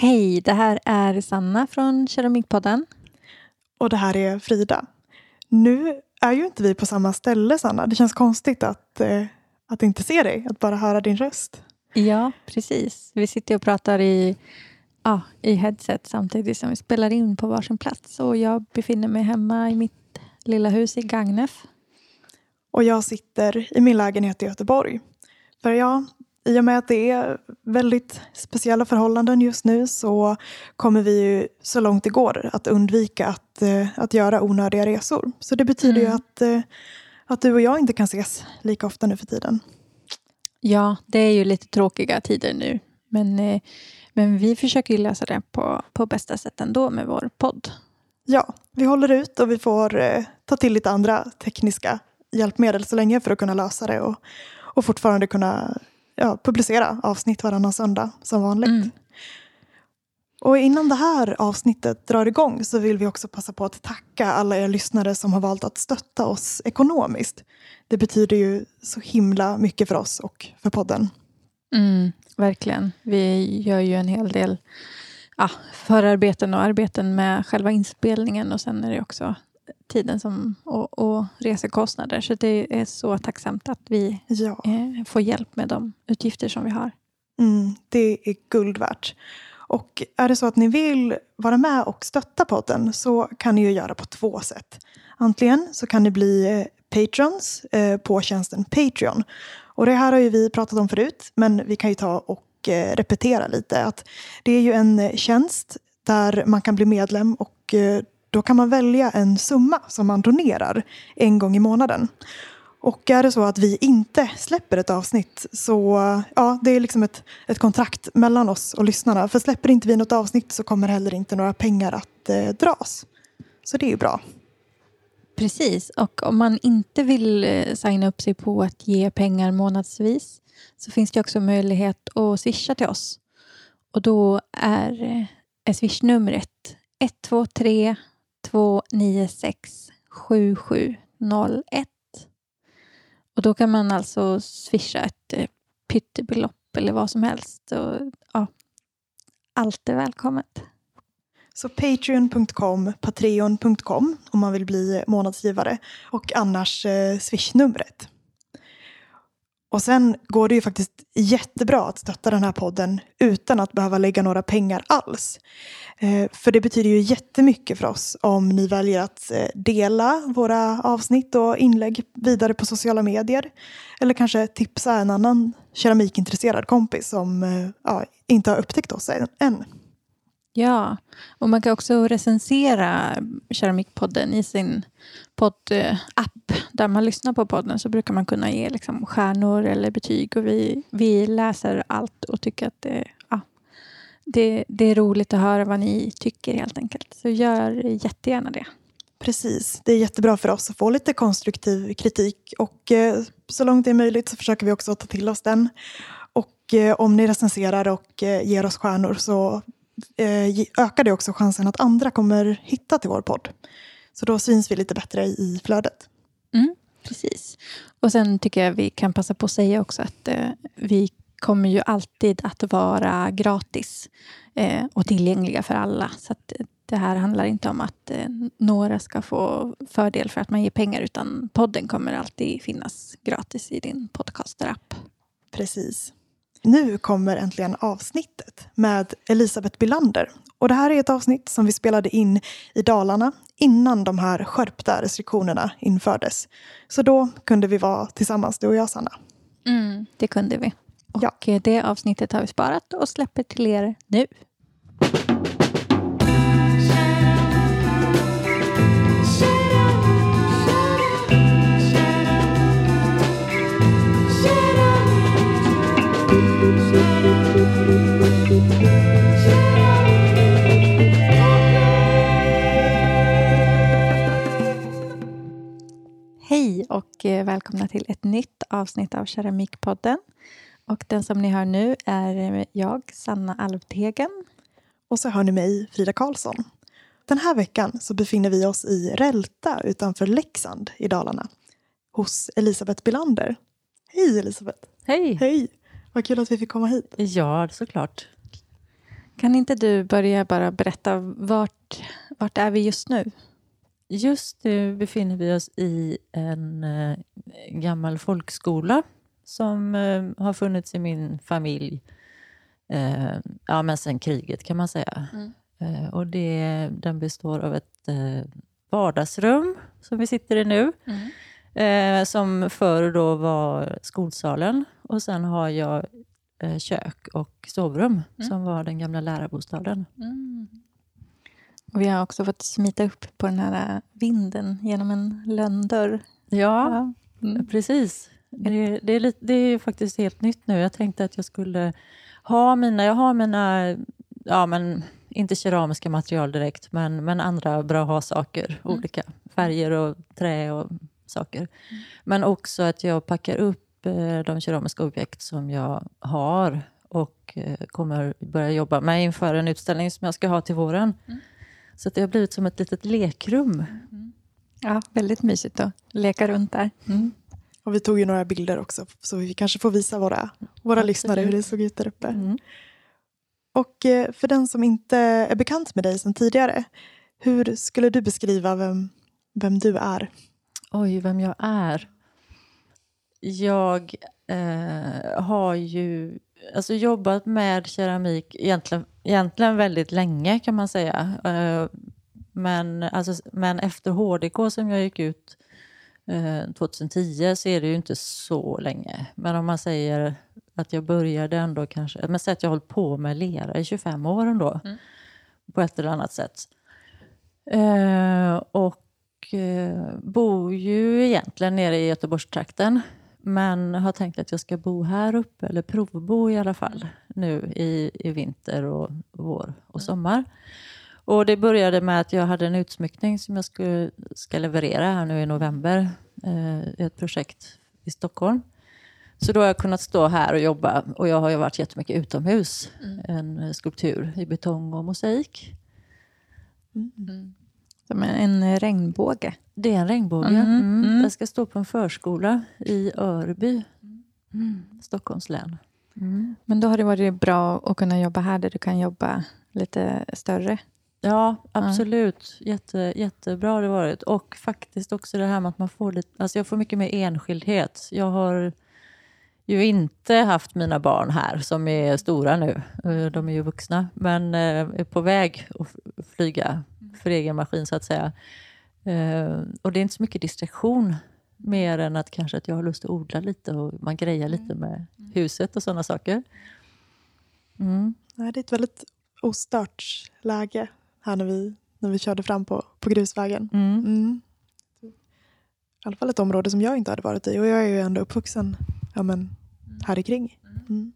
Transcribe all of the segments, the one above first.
Hej, det här är Sanna från Keramikpodden. Och det här är Frida. Nu är ju inte vi på samma ställe, Sanna. Det känns konstigt att, eh, att inte se dig, att bara höra din röst. Ja, precis. Vi sitter och pratar i, ja, i headset samtidigt som vi spelar in på varsin plats. Och jag befinner mig hemma i mitt lilla hus i Gagnef. Och jag sitter i min lägenhet i Göteborg. För ja, i och med att det är väldigt speciella förhållanden just nu så kommer vi ju så långt det går att undvika att, eh, att göra onödiga resor. Så det betyder mm. ju att, eh, att du och jag inte kan ses lika ofta nu för tiden. Ja, det är ju lite tråkiga tider nu. Men, eh, men vi försöker ju lösa det på, på bästa sätt ändå med vår podd. Ja, vi håller ut och vi får ta till lite andra tekniska hjälpmedel så länge för att kunna lösa det och, och fortfarande kunna ja, publicera avsnitt varannan söndag som vanligt. Mm. Och innan det här avsnittet drar igång så vill vi också passa på att tacka alla er lyssnare som har valt att stötta oss ekonomiskt. Det betyder ju så himla mycket för oss och för podden. Mm, verkligen. Vi gör ju en hel del ja, förarbeten och arbeten med själva inspelningen och sen är det också tiden som, och, och resekostnader. Så det är så tacksamt att vi ja. eh, får hjälp med de utgifter som vi har. Mm, det är guld värt. Och är det så att ni vill vara med och stötta podden så kan ni ju göra på två sätt. Antingen så kan ni bli eh, patrons eh, på tjänsten Patreon. Och det här har ju vi pratat om förut, men vi kan ju ta och eh, repetera lite. Att det är ju en tjänst där man kan bli medlem och då kan man välja en summa som man donerar en gång i månaden. Och är det så att vi inte släpper ett avsnitt så ja, det är liksom ett, ett kontrakt mellan oss och lyssnarna. För släpper inte vi något avsnitt så kommer heller inte några pengar att eh, dras. Så det är ju bra. Precis, och om man inte vill eh, signa upp sig på att ge pengar månadsvis så finns det också möjlighet att swisha till oss. Och då är, eh, swishnumret 123 296 7701. Och då kan man alltså swisha ett eh, pyttebelopp eller vad som helst. Och, ja, allt är välkommet. Så patreon.com, patreon.com om man vill bli månadsgivare och annars eh, swishnumret. Och sen går det ju faktiskt jättebra att stötta den här podden utan att behöva lägga några pengar alls. Eh, för det betyder ju jättemycket för oss om ni väljer att eh, dela våra avsnitt och inlägg vidare på sociala medier. Eller kanske tipsa en annan keramikintresserad kompis som eh, ja, inte har upptäckt oss än. Ja, och man kan också recensera Keramikpodden i sin poddapp där man lyssnar på podden så brukar man kunna ge liksom stjärnor eller betyg och vi, vi läser allt och tycker att det, ja, det, det är roligt att höra vad ni tycker helt enkelt. Så gör jättegärna det. Precis, det är jättebra för oss att få lite konstruktiv kritik och eh, så långt det är möjligt så försöker vi också ta till oss den. Och eh, om ni recenserar och eh, ger oss stjärnor så ökar det också chansen att andra kommer hitta till vår podd. Så då syns vi lite bättre i flödet. Mm, precis. Och sen tycker jag vi kan passa på att säga också att eh, vi kommer ju alltid att vara gratis eh, och tillgängliga för alla. Så att det här handlar inte om att eh, några ska få fördel för att man ger pengar utan podden kommer alltid finnas gratis i din podcaster-app. Precis. Nu kommer äntligen avsnittet med Elisabeth Bilander. Och det här är ett avsnitt som vi spelade in i Dalarna innan de här skärpta restriktionerna infördes. Så då kunde vi vara tillsammans, du och jag, Sanna. Mm, det kunde vi. Och ja. det avsnittet har vi sparat och släpper till er nu. Hej och eh, välkomna till ett nytt avsnitt av Keramikpodden. Och den som ni hör nu är jag, Sanna Alvtegen. Och så hör ni mig, Frida Karlsson. Den här veckan så befinner vi oss i Rälta utanför Leksand i Dalarna hos Elisabeth Bilander. Hej Elisabeth! Hej! Hej! Vad kul att vi fick komma hit. Ja, såklart. Kan inte du börja bara berätta vart, vart är vi just nu? Just nu befinner vi oss i en eh, gammal folkskola som eh, har funnits i min familj eh, ja, men sen kriget kan man säga. Mm. Och det, den består av ett vardagsrum som vi sitter i nu, eh, som förr då var skolsalen. Och sen har jag kök och sovrum Mm. som var den gamla lärarbostaden. Mm. Och vi har också fått smita upp på den här äh, vinden genom en lönndörr. Ja, Mm. precis. Det, det, är lite, det är faktiskt helt nytt nu. Jag tänkte att jag skulle ha mina, jag har mina, ja men inte keramiska material direkt, men, men andra bra ha-saker. Olika färger och trä och saker. Men också att jag packar upp eh, de keramiska objekt som jag har och eh, kommer börja jobba med inför en utställning som jag ska ha till våren. Så att det har blivit som ett litet lekrum. Ja, väldigt mysigt att leka runt där. Mm. Och vi tog ju några bilder också, så vi kanske får visa våra, våra lyssnare hur det såg ut där uppe. Mm. Och eh, för den som inte är bekant med dig sedan tidigare, hur skulle du beskriva vem, vem du är? Oj, vem jag är. Jag eh, har ju alltså, jobbat med keramik egentligen, egentligen väldigt länge kan man säga. Eh, men, alltså, men efter HDK som jag gick ut eh, 2010 så är det ju inte så länge. Men om man säger att jag började ändå kanske, men säg att jag har hållit på med lera i 25 år ändå. På ett eller annat sätt. Eh, och eh, bor ju egentligen nere i Göteborgstrakten. Men har tänkt att jag ska bo här uppe, eller provbo i alla fall, nu i, i vinter och vår och sommar. Och det började med att jag hade en utsmyckning som jag skulle, ska leverera här nu i november. Eh, i ett projekt i Stockholm. Så då har jag kunnat stå här och jobba. Och jag har ju varit jättemycket utomhus. En eh, skulptur i betong och mosaik. Som en, en regnbåge. Det är en regnbåge. Mm, Mm. mm. Den ska stå på en förskola i Örby, mm. Stockholms län. Mm. Men då har det varit bra att kunna jobba här där du kan jobba lite större. Ja, absolut. Jätte, jättebra har det varit. Och faktiskt också det här med att man får lite, alltså jag får mycket mer enskildhet. Jag har ju inte haft mina barn här som är stora nu. Eh, De är ju vuxna, men eh, är på väg att flyga för egen maskin så att säga. Eh, Och det är inte så mycket distraktion mer än att kanske att jag har lust att odla lite och man grejar lite med huset och sådana saker. Mm. Det är ett väldigt ostört läge här när vi, när vi körde fram på, på grusvägen. Mm. Mm. I alla fall ett område som jag inte hade varit i och jag är ju ändå uppvuxen ja, men, här kring. Mm.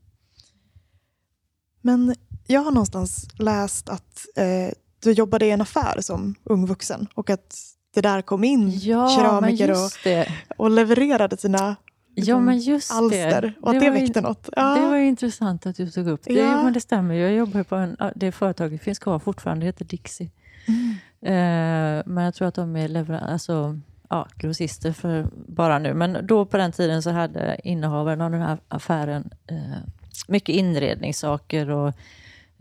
Men jag har någonstans läst att eh, du jobbade i en affär som ung vuxen och att det där kom in Ja, keramiker och, det. och levererade sina Ja, liksom, men just alster det. och att det, var ju- väckte något. Ja. Det var intressant att du tog upp det. Ja. Men det stämmer. Jag jobbar på en, det företaget finns kvar fortfarande, det heter Dixie. Mm. Eh, men jag tror att de är alltså, ja, grossister för bara nu. Men då på den tiden så hade innehavaren av den här affären eh, mycket inredningssaker och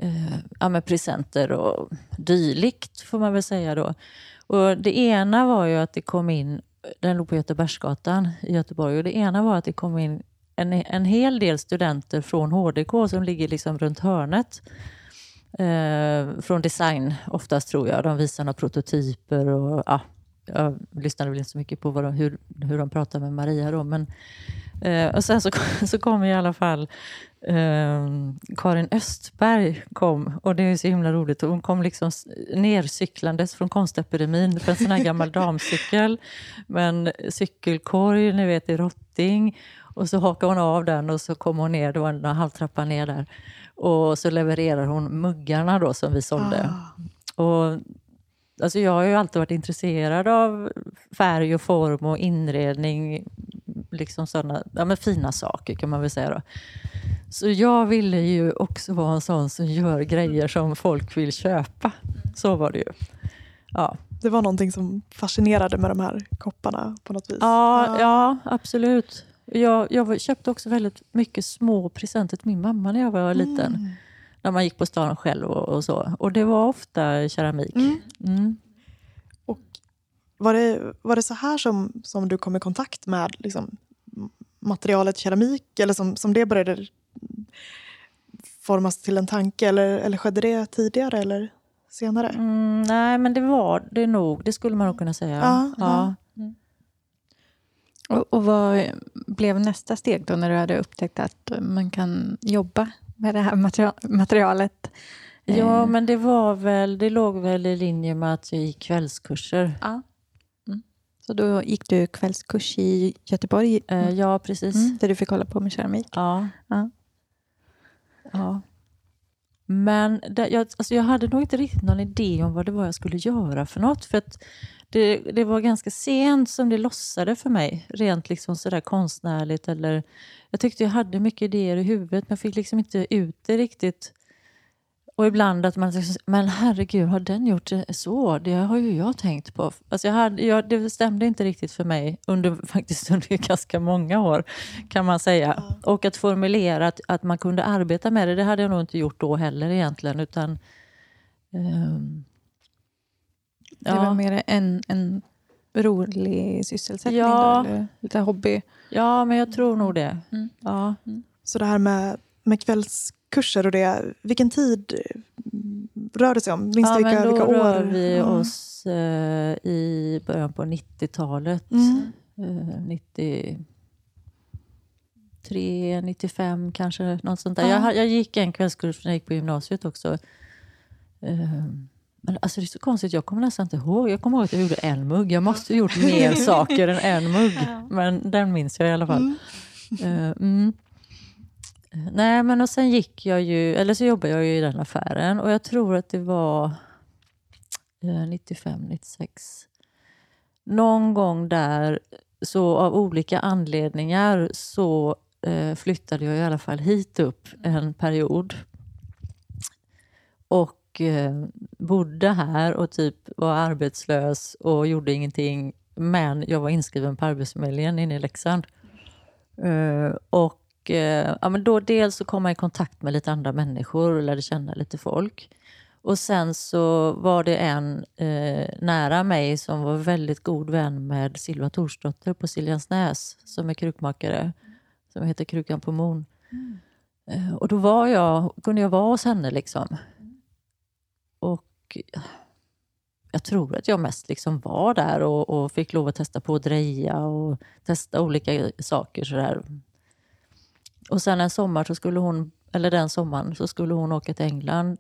eh, ja, med presenter och dylikt får man väl säga då. Och det ena var ju att det kom in, den låg på Göteborgsgatan i Göteborg, och det ena var att det kom in en, en hel del studenter från HDK som ligger liksom runt hörnet. Eh, från design oftast tror jag. De visar några prototyper och ja, jag lyssnade väl inte så mycket på vad de, hur, hur de pratar med Maria då. Men, eh, och sen så, så kom i alla fall eh, Karin Östberg kom och det är så himla roligt. Hon kom liksom nercyklandes från konstepidemin på en sån här gammal damcykel med en cykelkorg, ni vet i rotting. Och så hakar hon av den och så kommer hon ner, det var en halvtrappa ner där. Och så levererar hon muggarna då som vi sålde. Ah. Och, alltså jag har ju alltid varit intresserad av färg och form och inredning. Liksom sådana ja, men fina saker kan man väl säga. Då. Så jag ville ju också vara en sån som gör grejer som folk vill köpa. Så var det ju. Ja, Det var någonting som fascinerade med de här kopparna på något vis. ja, ja absolut. Jag, jag köpte också väldigt mycket små presenter till min mamma när jag var liten. Mm. När man gick på stan själv och, och så. Och det var ofta keramik. Mm. Mm. Och var det, var det så här som, som du kom i kontakt med liksom, materialet keramik? Eller som, som det började formas till en tanke? Eller, eller skedde det tidigare eller senare? Mm, nej, men det var det nog. Det skulle man nog kunna säga. Ja, ja. Och, och vad blev nästa steg då när du hade upptäckt att man kan jobba med det här material, materialet? Ja, Eh, men det var väl, det låg väl i linje med att jag gick kvällskurser. ja. Mm. Så då gick du kvällskurs i Göteborg Eh, ja, precis. mm, där du fick hålla på med keramik? Ja. Ja. ja. Men det, jag, alltså jag hade nog inte riktigt någon idé om vad det var jag skulle göra för något. För att det, det var ganska sent som det lossade för mig, rent liksom sådär konstnärligt. Eller, jag tyckte jag hade mycket idéer i huvudet, men jag fick liksom inte ut det riktigt. Och ibland att man liksom, men herregud, har den gjort det så? Det har ju jag tänkt på. Alltså jag hade, jag, det stämde inte riktigt för mig under, faktiskt under ganska många år, kan man säga. Och att formulera att, att man kunde arbeta med det, det hade jag nog inte gjort då heller egentligen. Utan, ehm, Det var mer en, en rolig sysselsättning Ja. då, eller lite hobby? ja, men jag tror nog det. Mm. Ja. Så det här med, med kvällskurser och det, vilken tid mm, rör det sig om? Minns ja, vilka, men då vilka år? rör vi Ja. oss eh, i början på 90-talet. Mm. Eh, 93, 95 kanske, något sånt där. Ja. Jag, jag gick en kvällskurs när jag gick på gymnasiet också. Eh, Men alltså det är så konstigt, jag kommer nästan inte ihåg. Jag kommer ihåg att jag gjorde en mugg. Jag måste ha gjort mer saker än en mugg. Men den minns jag i alla fall. Eh, mm. Nej, men och sen gick jag ju, eller så jobbade jag ju i den affären och jag tror att det var eh, 95, 96. Någon gång där, så av olika anledningar så eh, flyttade jag i alla fall hit upp en period. Och eh, bodde här och typ var arbetslös och gjorde ingenting. Men jag var inskriven på Arbetsförmedlingen inne i Leksand. Eh, och eh, ja, men då dels så kom jag i kontakt med lite andra människor och lärde känna lite folk. Och sen så var det en eh, nära mig som var väldigt god vän med Silva Torsdotter på Siljansnäs som är krukmakare, som heter Krukan på Mon. Eh, och då var jag, kunde jag vara hos henne liksom. Och jag tror att jag mest liksom var där och, och fick lov att testa på att dreja och testa olika saker sådär. Och sen en sommar så skulle hon, eller den sommaren, så skulle hon åka till England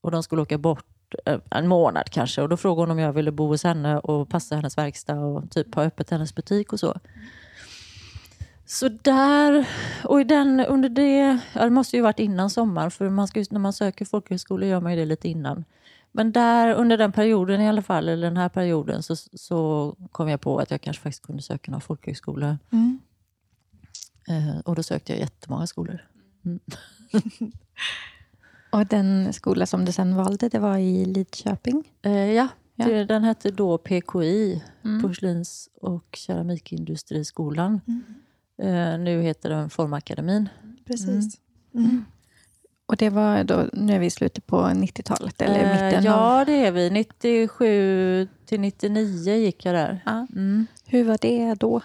och de skulle åka bort eh, en månad kanske. Och då frågade hon om jag ville bo hos henne och passa hennes verkstad och typ ha öppet hennes butik och så. Så där, och i den, under det, ja, det måste ju varit innan sommaren för man ska, när man söker folkhögskola gör man ju det lite innan. Men där under den perioden i alla fall, eller den här perioden, så, så kom jag på att jag kanske faktiskt kunde söka någon folkhögskola. Mm. Eh, och då sökte jag jättemånga skolor. Och den skola som du sen valde, det var i Lidköping? Eh, ja, Ja. Den hette då PKI, Mm. Porslins och keramikindustriskolan. Mm. Eh, nu heter den Formakademin. Precis. Mm. Och det var då, nu är vi i slutet på 90-talet, eller Eh, mitten av... ja, det är vi. 97 till 99 gick jag där. Ja. Mm. Hur var det då?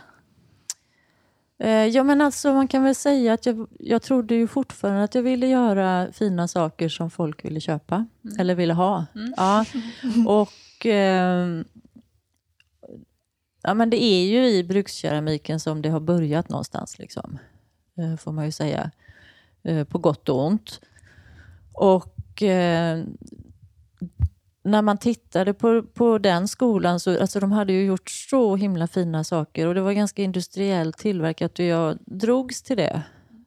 Eh, ja, men alltså man kan väl säga att jag, jag trodde ju fortfarande att jag ville göra fina saker som folk ville köpa. Eller ville ha. Ja. Och ehm, ja, men det är ju i brukskeramiken som det har börjat någonstans. Liksom, eh, får man ju säga. Eh, på gott och ont. Och eh, när man tittade på, på den skolan så alltså de hade ju gjort så himla fina saker och det var ganska industriellt tillverkat och jag drogs till det.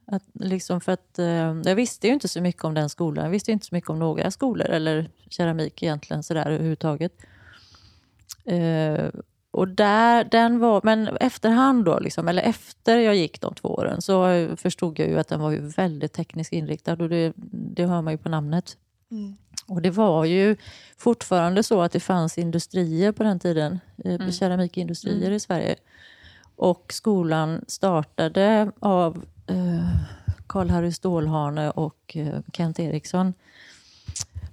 Att, liksom för att, eh, jag visste ju inte så mycket om den skolan. Jag visste inte så mycket om några skolor eller keramik egentligen sådär överhuvudtaget. Eh, och där, den var, men efterhand då, liksom, eller efter jag gick de två åren så förstod jag ju att den var ju väldigt tekniskt inriktad och det, det hör man ju på namnet. Mm. Och det var ju fortfarande så att det fanns industrier på den tiden, eh, keramikindustrier i Sverige. Och skolan startade av eh, Karl-Harry Stålhane och eh, Kent Eriksson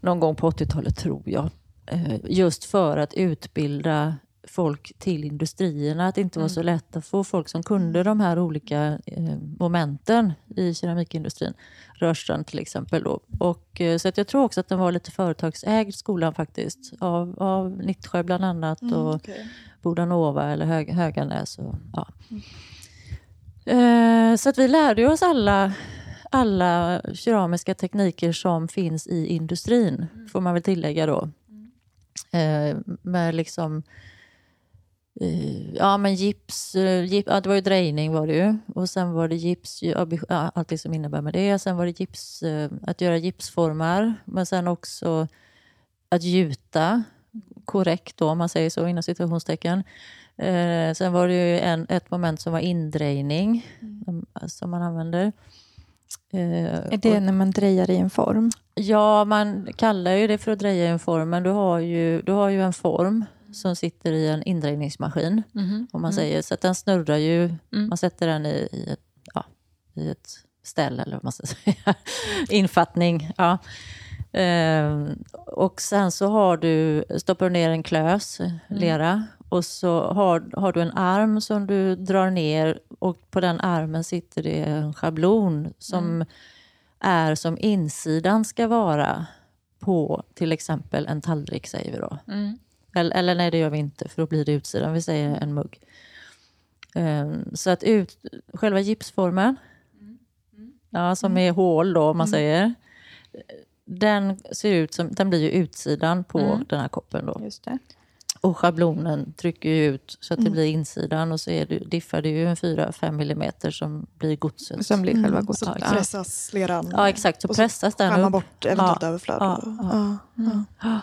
någon gång på 80-talet, tror jag. Eh, just för att utbilda folk till industrierna. Att det inte var så lätt att få folk som kunde de här olika eh, momenten i keramikindustrin. Rörstrand till exempel. Då. Och, eh, så att jag tror också att den var lite företagsägd, skolan faktiskt. Av, av Nittsjö bland annat och okej. Bodanova eller Hög, Höganäs. Och, ja. Eh, så att vi lärde oss alla, alla keramiska tekniker som finns i industrin, får man väl tillägga då. Eh, med liksom Ja men gips, eh, gip, ja, det var ju drejning var det ju. Och sen var det gips, ja, allt det som innebär med det. Sen var det gips, eh, att göra gipsformar. Men sen också att gjuta korrekt då, om man säger så inom situationstecken. Eh, sen var det ju en, ett moment som var indrejning som, som man använder. Eh, Är det när man drejar i en form? Ja, man kallar ju det för att dreja i en form, men du har ju, du har ju en form som sitter i en indrejningsmaskin, om man säger. Så att den snurrar ju, man sätter den i, i, ett, ja, i ett ställ, eller vad man ska säga. Infattning. Ja. Ehm, och sen så har du, stoppar du ner en klös, lera, och så har, har du en arm som du drar ner och på den armen sitter det en schablon som är som insidan ska vara på till exempel en tallrik, säger vi då. Eller, eller nej, det gör vi inte, för då blir det utsidan. Vi säger en mugg. Ehm, så att ut, själva gipsformen, ja, som är hål då, om man säger, den, ser ut som, den blir ju utsidan på den här koppen. Då. Just det. Och schablonen trycker ju ut så att det blir insidan och så är det, diffar det ju en 4-5 millimeter som blir godset. Som blir själva Så godset. Ja, exakt. pressas leran. Ja, exakt. Så Och så pressas den skär man bort eventuellt Ja, överflöd. ja, Ja, ja.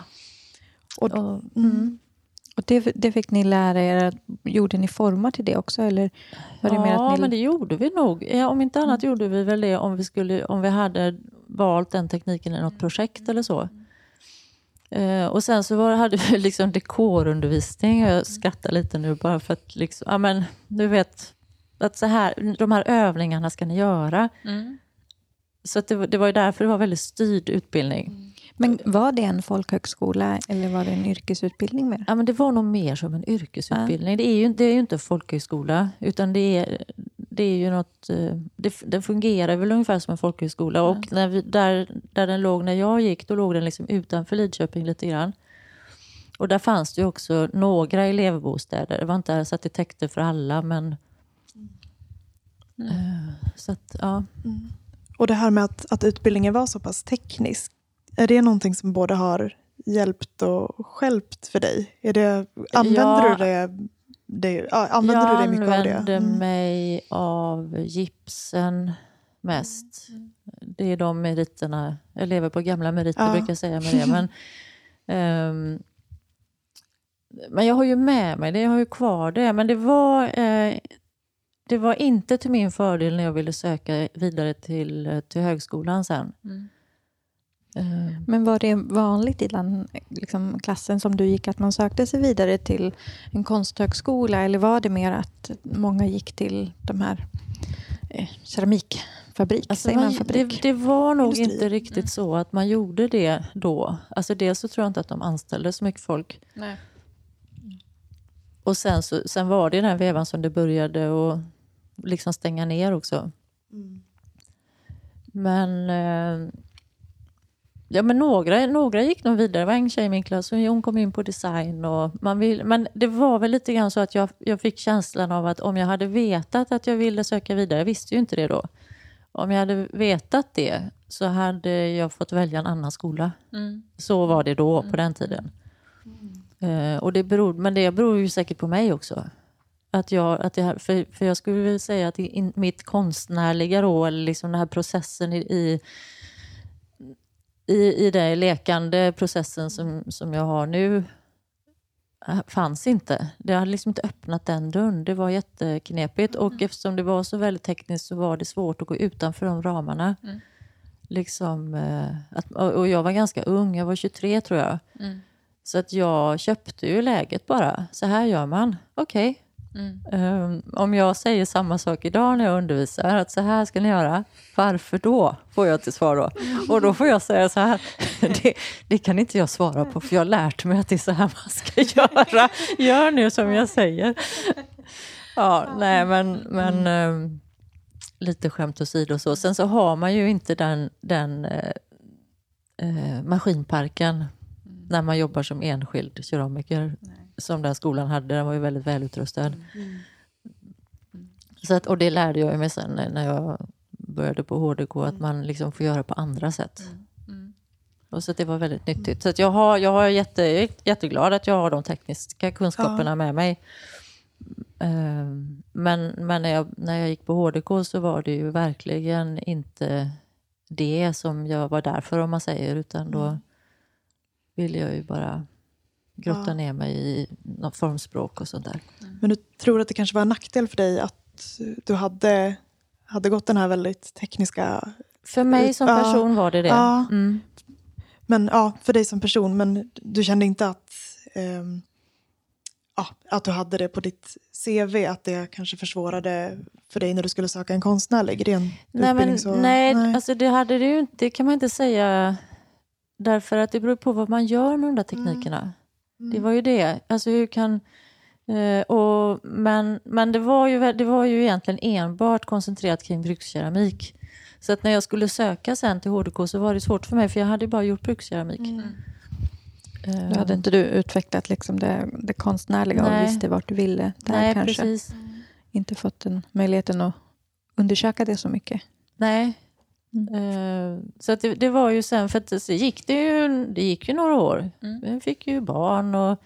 Och, Och, Och det, det fick ni lära er. att- Gjorde ni formar till det också? Eller var det mer ja, att ni... men det gjorde vi nog. Ja, om inte annat gjorde vi väl det om vi, skulle, om vi hade valt den tekniken i något projekt eller så. Eh, och sen så var, hade vi liksom dekorundervisning. Jag skrattar lite nu bara för att liksom, ja men du vet, att så här, de här övningarna ska ni göra. Så att det, var- det var ju därför det var väldigt styrd utbildning. Men var det en folkhögskola eller var det en yrkesutbildning mer? Ja, men det var nog mer som en yrkesutbildning. Det, är ju, det är ju inte folkhögskola, utan det är, det är ju något... eh, Det, det fungerar väl ungefär som en folkhögskola. Och när vi, där, där den låg när jag gick, då låg den liksom utanför Lidköping lite grann. Och där fanns det ju också några elevbostäder. Det var inte så att det täckte för alla, men... eh, Så att, ja. och det här med att, att utbildningen var så pass teknisk. Är det någonting som både har hjälpt och stjälpt för dig? Är det, använder Ja. du det? det använder jag du dig mycket av det? använde Mm. mig av gipsen mest. Det är de meriterna. Jag lever på gamla meriter Ja. brukar jag säga med det. Men, ehm, men jag har ju med mig det, jag har ju kvar det. Men det var, eh, det var inte till min fördel när jag ville söka vidare till, eh, till högskolan sen. Eh, Men var det vanligt i den liksom, klassen som du gick att man sökte sig vidare till en konsthögskola eller var det mer att många gick till de här eh, keramikfabrik? Alltså, man det, det var nog Industri. inte riktigt så att man gjorde det då. Alltså dels så tror jag inte att de anställde så mycket folk. Nej. Och sen, så, sen var det den här vevan som det började och liksom stänga ner också. Men, eh, ja, men några, några gick nog vidare. Det var en tjej i min klass hon kom in på design. Och man vill, men det var väl lite grann så att jag, jag fick känslan av att om jag hade vetat att jag ville söka vidare, jag visste ju inte det då. Om jag hade vetat det så hade jag fått välja en annan skola. Så var det då, på den tiden. Eh, och det beror, men det beror ju säkert på mig också. Att jag, att jag, för, för jag skulle vilja säga att i, in, mitt konstnärliga då, eller liksom den här processen i, i, i, i den lekande processen som, som jag har nu eh, fanns inte. Det hade liksom inte öppnat den dörren. Det var jätteknepigt och eftersom det var så väldigt tekniskt så var det svårt att gå utanför de ramarna. Liksom, eh, att, och jag var ganska ung, jag var 23 tror jag. Så att jag köpte ju läget bara. Så här gör man. Okej, Um, om jag säger samma sak idag när jag undervisar, att så här ska ni göra, varför då? Får jag till svar då. Och då får jag säga så här, det, det kan inte jag svara på för jag har lärt mig att det är så här man ska göra. Gör nu som jag säger. Ja, nej men, men um, lite skämt åsido så. Sen så har man ju inte den, den uh, maskinparken när man jobbar som enskild keramiker som den skolan hade. Den var ju väldigt välutrustad. Mm. Så att, och det lärde jag mig sen när jag började på HDK, att mm. man liksom får göra på andra sätt. Mm. mm. Och så det var väldigt nyttigt. Så jag, har, jag, har jätte, jag är jätteglad att jag har de tekniska kunskaperna ja. med mig. Ehm, men, men när, jag, när jag gick på HDK så var det ju verkligen inte det som jag var där för, om man säger, utan då mm. ville jag ju bara grotta ja. ner mig i något formspråk och sånt där. Mm. Men du tror att det kanske var en nackdel för dig att du hade, hade gått den här väldigt tekniska... För mig som person ja. var det det. Ja. Mm. Men, ja, för dig som person, men du kände inte att, um, ja, att du hade det på ditt CV, att det kanske försvårade för dig när du skulle söka en konstnärlig gren? Nej, men, så, nej, nej. Alltså det, hade det, ju inte, det kan man inte säga. Därför att det beror på vad man gör med de där teknikerna. Mm. Mm. Det var ju det. Alltså hur kan... Eh, och, men men det, var ju, det var ju egentligen enbart koncentrerat kring brukskeramik. Så att när jag skulle söka sen till HDK så var det svårt för mig för jag hade bara gjort brukskeramik. Mm. Uh, Då hade inte du utvecklat liksom det, det konstnärliga nej. och visste vart du ville. Där nej, kanske. precis. Inte fått den möjligheten att undersöka det så mycket. Nej, Mm. Uh, så det, det, var ju sen, för att så gick det ju, det gick ju några år. Mm. Vi fick ju barn och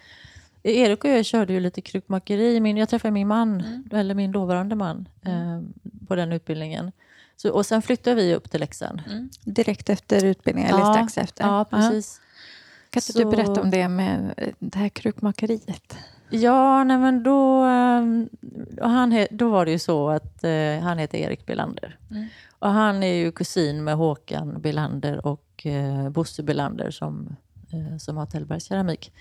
Erik och jag körde ju lite krukmakeri. Min, jag träffade min man, mm. eller min dåvarande man, uh, på den utbildningen. Så, och sen flyttade vi upp till Leksand. Mm. Direkt efter utbildningen, eller strax efter? Ja, precis. Kan inte så, du berätta om det med det här krukmakeriet? Ja, nej men då, ehm, han, då var det ju så att uh, han heter Erik Belander. Mm. Och han är ju kusin med Håkan Belander och eh, Bosse Belander som, eh, som har Tällbergs keramik.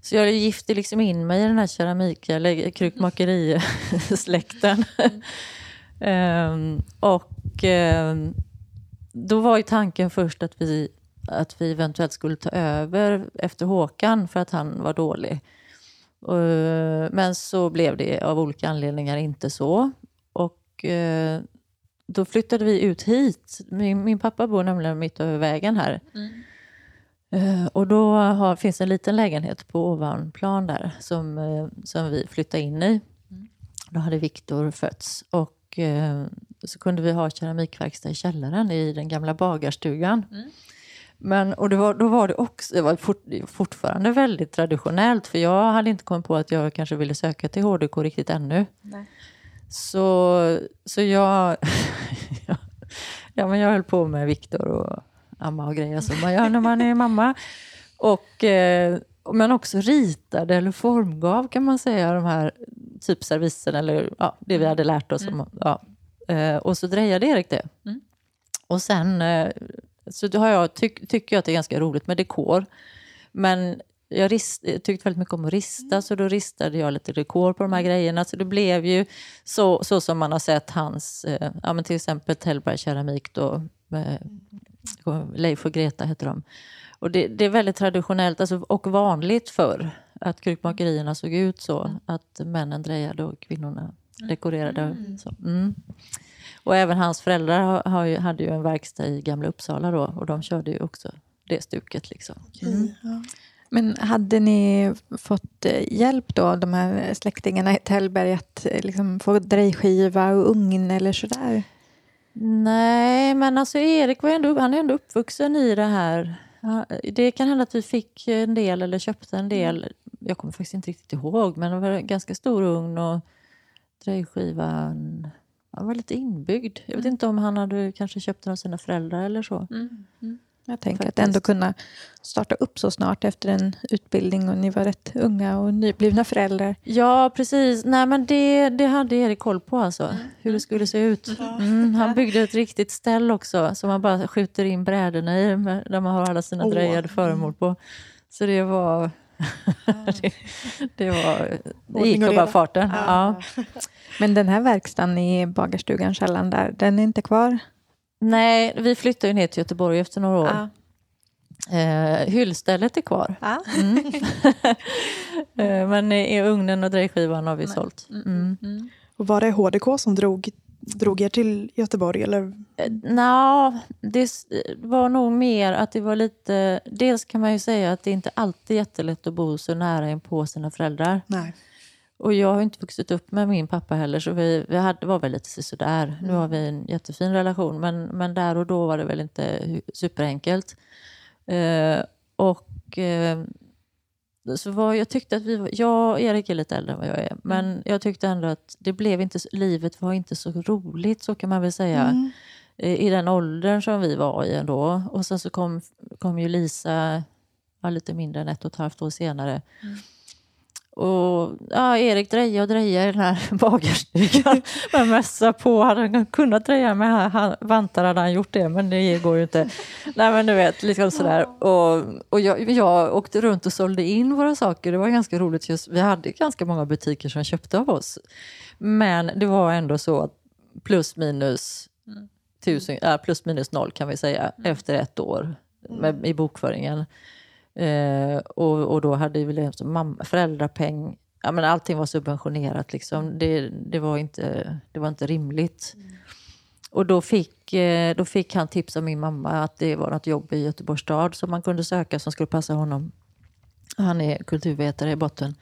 Så jag gifte liksom in mig i den här keramik eller krukmakerisläkten. Mm. um, och um, då var ju tanken först att vi, att vi eventuellt skulle ta över efter Håkan för att han var dålig. Uh, men så blev det av olika anledningar inte så. Och uh, då flyttade vi ut hit. Min, min pappa bor nämligen mitt över vägen här. Mm. Uh, och då har, finns en liten lägenhet på ovanplan där som, uh, som vi flyttade in i. Mm. Då hade Viktor fötts och uh, så kunde vi ha keramikverkstad i källaren i den gamla bagarstugan. Mm. Men, och var, då var det också, det var fort, fortfarande väldigt traditionellt för jag hade inte kommit på att jag kanske ville söka till HDK riktigt ännu. Nej. Så, så jag, ja, men jag höll på med Viktor och amma och grejer som man gör när man är mamma. Och, eh, men också ritade eller formgav kan man säga de här typ servisen eller ja, det vi hade lärt oss. Mm. Om, ja. Eh, och så drejade Erik det. Mm. Och sen eh, så har jag, tyck, tycker jag att det är ganska roligt med dekor. Men jag rist, tyckte väldigt mycket om att rista, så då ristade jag lite dekor på de här grejerna. Så det blev ju så, så som man har sett hans, eh, ja, men till exempel Tellberg Keramik då, eh, Leif och Greta heter de. Och det, det är väldigt traditionellt alltså, och vanligt för att krukmakerierna såg ut så, mm. att männen drejade och kvinnorna dekorerade. Mm. Så, mm. Och även hans föräldrar har, har ju, hade ju en verkstad i Gamla Uppsala då, och de körde ju också det stuket. Liksom. Mm. Men hade ni fått eh, hjälp då, de här släktingarna i Tällberg, att eh, liksom få drejskiva och ugn eller sådär? Nej, men alltså Erik var ändå, han är ändå uppvuxen i det här. Det kan hända att vi fick en del eller köpte en del. Jag kommer faktiskt inte riktigt ihåg, men det var en ganska stor ugn och drejskivan var lite inbyggd. Jag vet mm. inte om han hade kanske köpt den av sina föräldrar eller så. Mm. Mm. Jag tänker Faktiskt. att ändå kunna starta upp så snart efter en utbildning och ni var rätt unga och nyblivna föräldrar. Ja, precis. Nej, men det, det hade Erik koll på, alltså, mm. hur det skulle se ut. Mm, han byggde ett riktigt ställ också, som man bara skjuter in brädorna i, där man har alla sina oh. drejade föremål på. Så det var, det, det, var, det gick av bara farten. Ja. Men den här verkstaden i bagarstugan, källan där, den är inte kvar? Nej, vi flyttade ju ner till Göteborg efter några år. Eh, hyllstället är kvar. Ja. Mm. eh, men i ugnen och drejskivan har vi sålt. Mm. Mm. Och var det HDK som drog, drog er till Göteborg? Eller? Eh, Nja, det s- var nog mer att det var lite... Dels kan man ju säga att det inte alltid är jättelätt att bo så nära in på sina föräldrar. Nej. Och jag har inte vuxit upp med min pappa heller, så vi, vi hade, var väl lite sådär. Nu har vi en jättefin relation, men, men där och då var det väl inte superenkelt. Eh, och eh, så var, jag tyckte att vi var, jag och Erik är lite äldre än vad jag är, men jag tyckte ändå att det blev inte, livet var inte så roligt, så kan man väl säga. Mm. I den åldern som vi var i ändå. Och sen så kom, kom ju Lisa ja, lite mindre än ett och ett halvt år senare. Och ja, Erik dreja och dreja i den här bagarstugan med mössa på. Hade han kunnat dreja med här han- vantar hade han gjort det, men det går ju inte. Nej men du vet, liksom sådär. Och, och jag, jag åkte runt och sålde in våra saker. Det var ganska roligt. Just, vi hade ganska många butiker som köpte av oss. Men det var ändå så att plus minus, tusen, äh, plus minus noll kan vi säga, efter ett år med, i bokföringen. Eh, och, och då hade vi liksom mamma, föräldrapeng. Ja, men allting var subventionerat. Liksom. Det, det, var inte, det var inte rimligt. Och då fick, eh, då fick han tips av min mamma att det var något jobb i Göteborgs stad som man kunde söka som skulle passa honom. Han är kulturvetare i botten.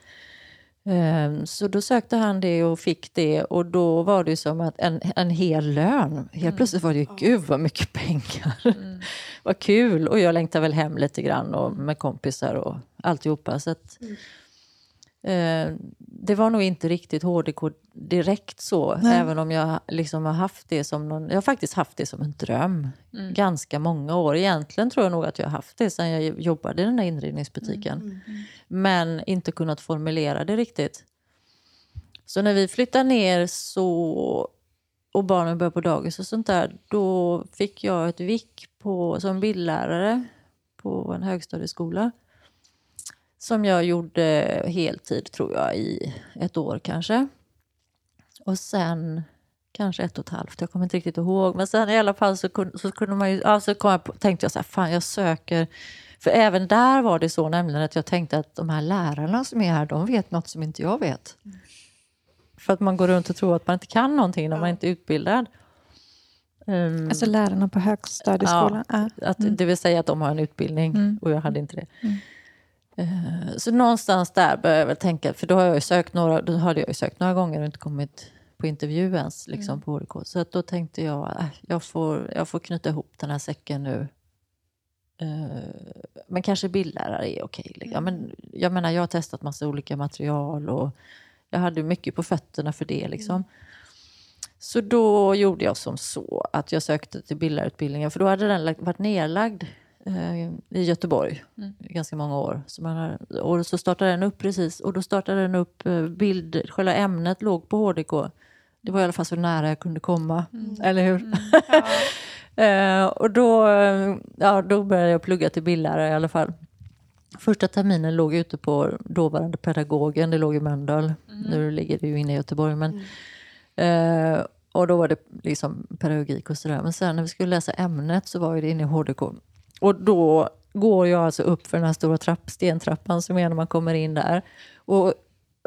Eh, Så då sökte han det och fick det och då var det som att en, en hel lön. Helt plötsligt var det ju, gud vad mycket pengar. vad kul! Och jag längtade väl hem lite grann och med kompisar och alltihopa. Så att, eh, det var nog inte riktigt HDK direkt så, Nej. även om jag liksom har haft det som någon, jag har faktiskt haft det som en dröm ganska många år. Egentligen tror jag nog att jag har haft det sedan jag jobbade i den här inredningsbutiken. Men inte kunnat formulera det riktigt. Så när vi flyttade ner så, och barnen började på dagis och sånt där, då fick jag ett vick på, som bildlärare på en högstadieskola. Som jag gjorde heltid, tror jag, i ett år kanske. Och sen kanske ett och ett halvt, jag kommer inte riktigt ihåg. Men sen i alla fall så kunde, så kunde man ju, ja, så kom jag på, tänkte jag så här, fan jag söker. För även där var det så nämligen att jag tänkte att de här lärarna som är här, de vet något som inte jag vet. För att man går runt och tror att man inte kan någonting när man inte är utbildad. Ehm, Alltså lärarna på högstadieskolan? Ja. att, Det vill säga att de har en utbildning Mm. och jag hade inte det. Eh, Så någonstans där började jag väl tänka, för då har jag sökt några, då hade jag ju sökt några gånger och inte kommit på intervju ens liksom, på HDK. Så att då tänkte jag, äh, jag, får, jag får knyta ihop den här säcken nu. Eh, Men kanske bildlärare är okej. liksom. Ja, men, jag menar, jag har testat massa olika material och jag hade mycket på fötterna för det. Liksom. Så då gjorde jag som så att jag sökte till bildlärarutbildningen för då hade den varit nedlagd i Göteborg i ganska många år. Så man har, och så startade den upp precis och då startade den upp eh, bild, själva ämnet låg på HDK. Det var i alla fall så nära jag kunde komma, eller hur? Eh, och då, eh, ja, då började jag plugga till bildlärare i alla fall. Första terminen låg ute på dåvarande pedagogen, det låg i Mölndal. Nu ligger det ju inne i Göteborg. Men, eh, och då var det liksom pedagogik och sådär. Men sen när vi skulle läsa ämnet så var det inne i HDK. Och då går jag alltså upp för den här stora trapp, stentrappan som är när man kommer in där. Och,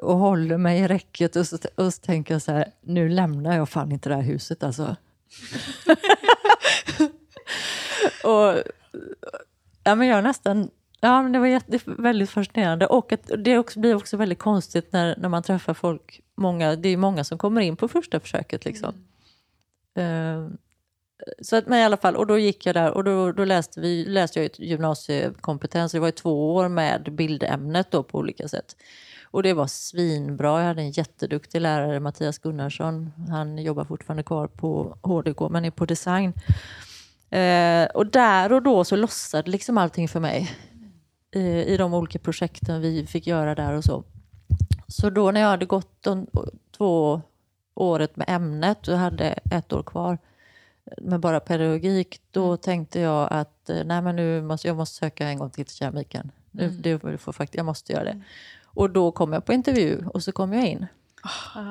och håller mig i räcket och så, och så tänker jag så här, nu lämnar jag fan inte det här huset alltså. och ja, men jag nästan... Ja, men det var jätte, väldigt fascinerande. Och att det också, blir också väldigt konstigt när, när man träffar folk. Många, det är många som kommer in på första försöket. Liksom. Eh, så att, men i alla fall, och då gick jag där och då, då läste, vi, läste jag ett gymnasiekompetens. Det var ju två år med bildämnet då på olika sätt. Och det var svinbra. Jag hade en jätteduktig lärare, Mattias Gunnarsson. Han jobbar fortfarande kvar på HDK, men är på design. Eh, och där och då så lossade liksom allting för mig. Eh, I de olika projekten vi fick göra där och så. Så då när jag hade gått de två året med ämnet och hade ett år kvar med bara pedagogik, då tänkte jag att eh, nej men nu måste jag måste söka en gång till till keramiken. Det, det får faktiskt, jag måste göra det. Och då kom jag på intervju och så kom jag in.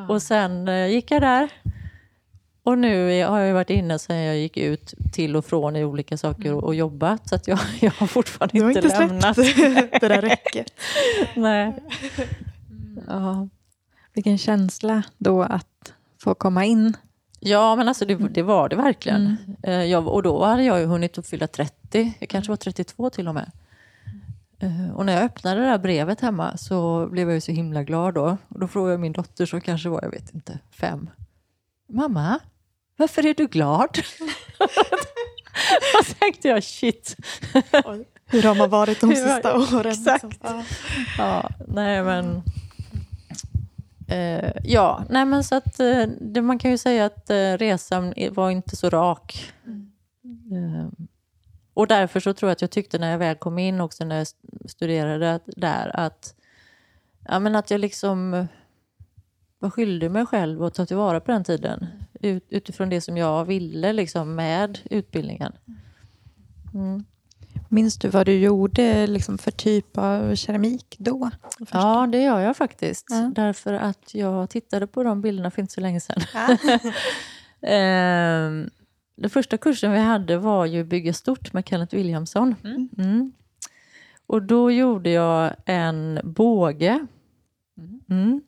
Och sen eh, gick jag där. Och nu har jag varit inne sen jag gick ut till och från i olika saker och, och jobbat. Så att jag, jag har fortfarande Du har inte, inte lämnat. det där räcket. Nej. Ja. Vilken känsla då att få komma in. Ja, men alltså det, det var det verkligen. Eh, Jag, och då hade jag ju hunnit uppfylla 30. Jag kanske var 32 till och med. Eh, Och när jag öppnade det där brevet hemma så blev jag ju så himla glad då. Och då frågade jag min dotter som kanske var, jag vet inte, fem. Mamma, varför är du glad? Och så tänkte jag, shit. Hur har man varit de sista åren? Exakt. Ja. Ja, nej men... Eh, ja, nej men så att eh, det, man kan ju säga att eh, resan var inte så rak. Eh, och därför så tror jag att jag tyckte när jag väl kom in också när jag st- studerade att- där att, ja, men att jag liksom eh, var skyldig mig själv att ta tillvara på den tiden ut, utifrån det som jag ville liksom, med utbildningen. Mm. Minns du vad du gjorde liksom, för typ av keramik då? Ja, det gör jag faktiskt. Ja. Därför att jag tittade på de bilderna för inte så länge sedan. Ja. Ehm, den första kursen vi hade var ju Bygga stort med Kenneth Williamson. Mm. Och då gjorde jag en båge. Mm.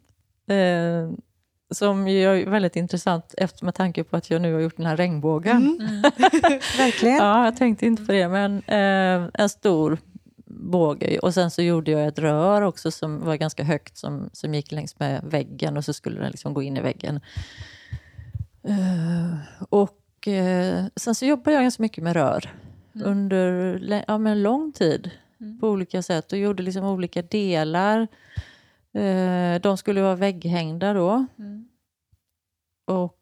Ehm, som är väldigt intressant efter med tanke på att jag nu har gjort den här regnbågen. Verkligen. Ja, jag tänkte inte på det, men eh, en stor båge. Och sen så gjorde jag ett rör också som var ganska högt som, som gick längs med väggen och så skulle den liksom gå in i väggen. Eh, och eh, sen så jobbade jag ganska mycket med rör under lä- ja, men lång tid på olika sätt och gjorde liksom olika delar. Eh, de skulle vara vägghängda då. Och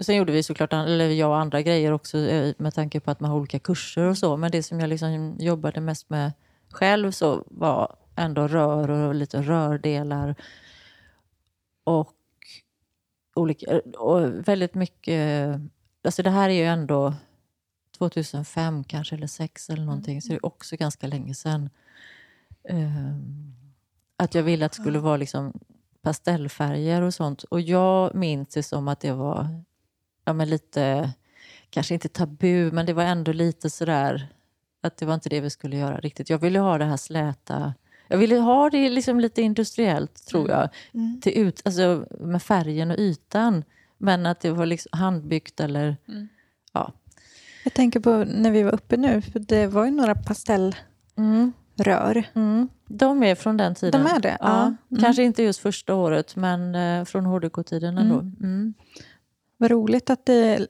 Sen gjorde vi såklart, eller jag och andra grejer också eh, med tanke på att man har olika kurser och så. Men det som jag liksom jobbade mest med själv så var ändå rör och lite rördelar. Och, olika, och väldigt mycket... Alltså det här är ju ändå 2005 kanske, eller 2006 eller någonting. Så det är också ganska länge sedan. Ehm, att jag ville att det skulle vara liksom pastellfärger och sånt. Och jag minns det som att det var ja, men lite, kanske inte tabu, men det var ändå lite sådär att det var inte det vi skulle göra riktigt. Jag ville ha det här släta, jag ville ha det liksom lite industriellt tror jag, Mm. till ut, alltså med färgen och ytan. Men att det var liksom handbyggt eller ja. Jag tänker på när vi var uppe nu, för det var ju några pastellrör. Mm. Mm. De är från den tiden. De är det? Ja. Ja. Mm. Kanske inte just första året, men eh, från HDK-tiden ändå. Mm. Vad roligt att det,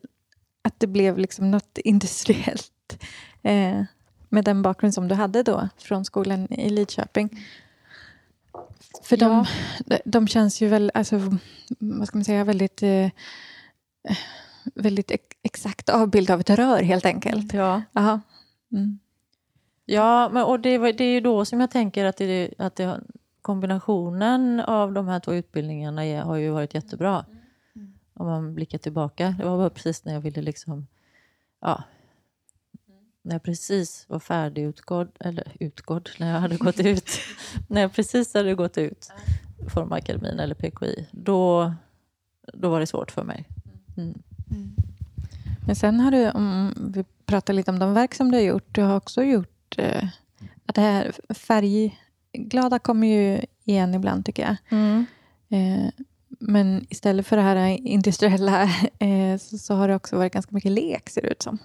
att det blev liksom något industriellt eh, med den bakgrund som du hade då från skolan i Lidköping. För de, de, de känns ju väl, alltså, vad ska man säga, väldigt, eh, väldigt ex- exakt avbild av ett rör helt enkelt. Ja. Aha. Mm. Ja, men, och det, det är ju då som jag tänker att, det, att det, kombinationen av de här två utbildningarna har ju varit jättebra. Om man blickar tillbaka. Det var precis när jag ville liksom... Ja, när jag precis var färdigutgådd, eller utgådd, när jag hade gått ut. när jag precis hade gått ut Formakademin eller PKI, då, då var det svårt för mig. Mm. Men sen har du, om vi pratar lite om de verk som du har gjort, du har också gjort eh, att det här färgglada kommer ju igen ibland tycker jag. Mm. Eh, men istället för det här industriella eh, så, så har det också varit ganska mycket lek ser det ut som.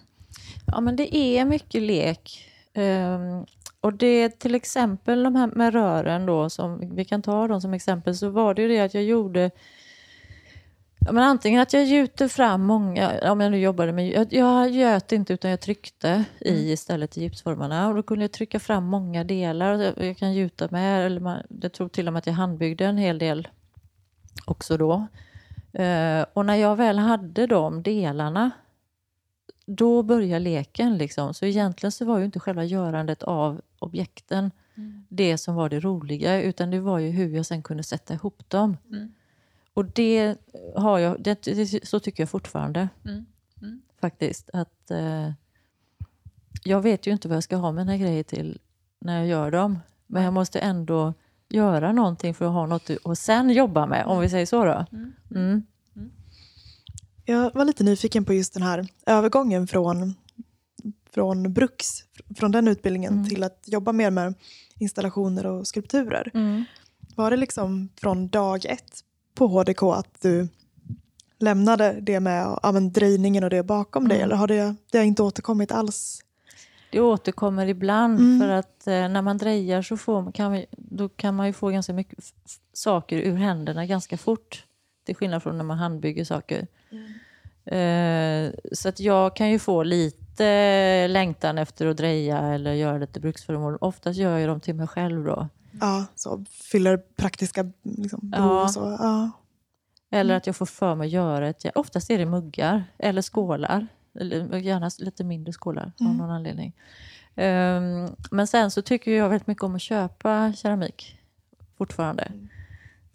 Ja, men det är mycket lek. Ehm, och det är till exempel de här med rören då, som vi kan ta dem som exempel, så var det ju det att jag gjorde Ja, men antingen att jag gjuter fram många, om jag nu jobbade med, jag, jag göt inte utan jag tryckte i istället i gipsformarna och då kunde jag trycka fram många delar. Jag, jag kan gjuta med, eller man, jag tror till och med att jag handbyggde en hel del också då. Eh, och när jag väl hade de delarna då börjar leken. Liksom. Så egentligen så var ju inte själva görandet av objekten det som var det roliga, utan det var ju hur jag sen kunde sätta ihop dem. Och det har jag, det, det, så tycker jag fortfarande. Faktiskt. Att eh, Jag vet ju inte vad jag ska ha mina grejer till när jag gör dem. Men jag måste ändå göra någonting för att ha något att sen jobba med, om vi säger så. Då. Mm. Jag var lite nyfiken på just den här övergången från, från Bruks, från den utbildningen Mm. till att jobba mer med installationer och skulpturer. Mm. Var det liksom från dag ett på HDK att du lämnade det med ja, men dröjningen och det bakom dig? Mm. Eller har det, det har inte återkommit alls? Det återkommer ibland Mm. för att eh, när man drejar så får, kan, vi, då kan man ju få ganska mycket saker ur händerna ganska fort. Till skillnad från när man handbygger saker. Eh, så att jag kan ju få lite längtan efter att dreja eller göra lite bruksföremål. Oftast gör jag dem till mig själv då. Ja, så fyller praktiska liksom, behov så. Ja. Eller att jag får för mig att göra ett... Oftast är det muggar eller skålar. Eller gärna lite mindre skålar av någon anledning. Ehm, men sen så tycker jag väldigt mycket om att köpa keramik fortfarande.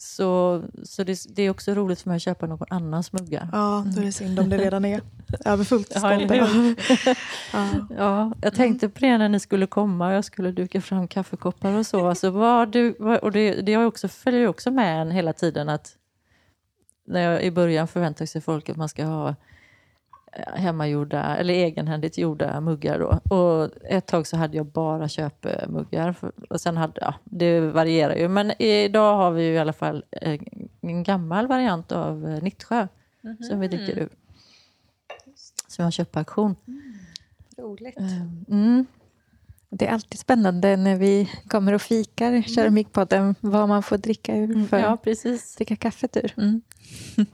Så, så det, det är också roligt för mig att köpa någon annans muggar. ja, då är det synd om det redan är överfullt i Ja, skåpen. Ja. Ja, jag tänkte på det när ni skulle komma och jag skulle duka fram kaffekoppar och så. Alltså, vad du, och det, det också, följer också med en hela tiden att när jag i början förväntar sig folk att man ska ha hemmagjorda eller egenhändigt gjorda muggar då. Och ett tag så hade jag bara köpmuggar. Och sen hade, ja, det varierar ju. Men idag har vi ju i alla fall eh, en gammal variant av eh, Nittsjö som vi dricker ur. Som jag köpt på auktion. Roligt. Mm. Det är alltid spännande när vi kommer och fikar Keramikpodden vad man får dricka ur för Ja, precis. dricka kaffet ur.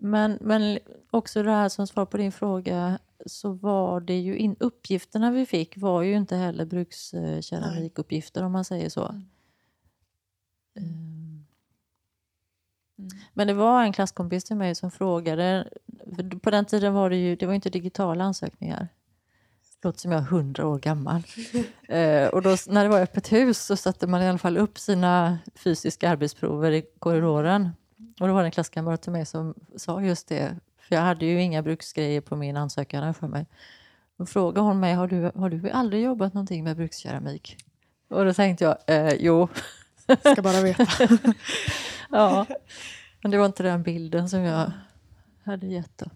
Mm. Mm. Men, men också det här som svar på din fråga så var det ju in, uppgifterna vi fick var ju inte heller brukskeramikuppgifter om man säger så. Mm. Men det var en klasskompis till mig som frågade, på den tiden var det ju det var inte digitala ansökningar. Låter som jag är hundra år gammal. eh, och då, när det var öppet hus så satte man i alla fall upp sina fysiska arbetsprover i korridoren. Och då var det en klasskamrat till mig som sa just det. För jag hade ju inga bruksgrejer på min ansökan för mig. Då frågade hon mig, har du, har du aldrig jobbat någonting med brukskeramik? Och då tänkte jag, eh, jo. Ska bara veta. ja. Men det var inte den bilden som jag hade gett då.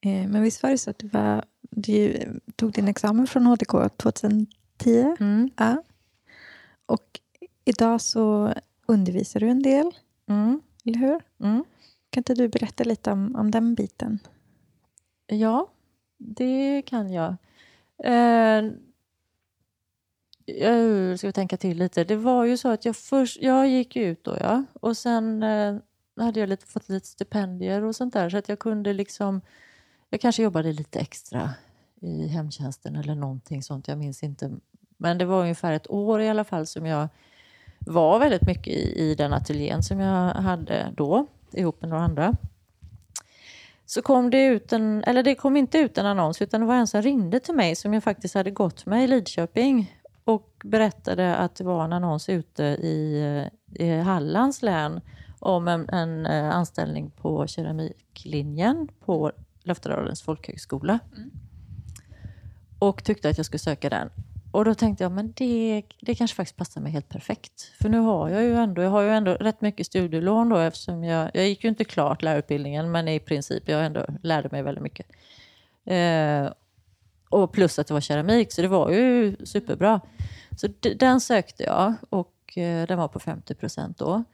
Eh, Men visst var det så att du, var, du tog din examen från HDK 2010? Mm. Ja. Och idag så undervisar du en del, Mm. eller hur? Mm. Kan inte du berätta lite om, om den biten? Ja, det kan jag. Eh, jag ska tänka till lite. Det var ju så att jag först, jag gick ut då ja, och sen eh, hade jag lite, fått lite stipendier och sånt där så att jag kunde liksom, jag kanske jobbade lite extra i hemtjänsten eller någonting sånt, jag minns inte. Men det var ungefär ett år i alla fall som jag var väldigt mycket i, i den ateljén som jag hade då, ihop med några andra så kom det ut en, eller det kom inte ut en annons utan det var en som ringde till mig som jag faktiskt hade gått med i Lidköping och berättade att det var en annons ute i, i Hallands län om en, en eh, anställning på keramiklinjen på Löftedalens folkhögskola. Och tyckte att jag skulle söka den. Och då tänkte jag, men det, det kanske faktiskt passar mig helt perfekt. För nu har jag ju ändå, jag har ju ändå rätt mycket studielån då eftersom jag, jag gick ju inte klart lärarutbildningen men i princip, jag ändå lärde mig väldigt mycket. Eh, och plus att det var keramik så det var ju superbra. Så den sökte jag och eh, den var på 50 procent då.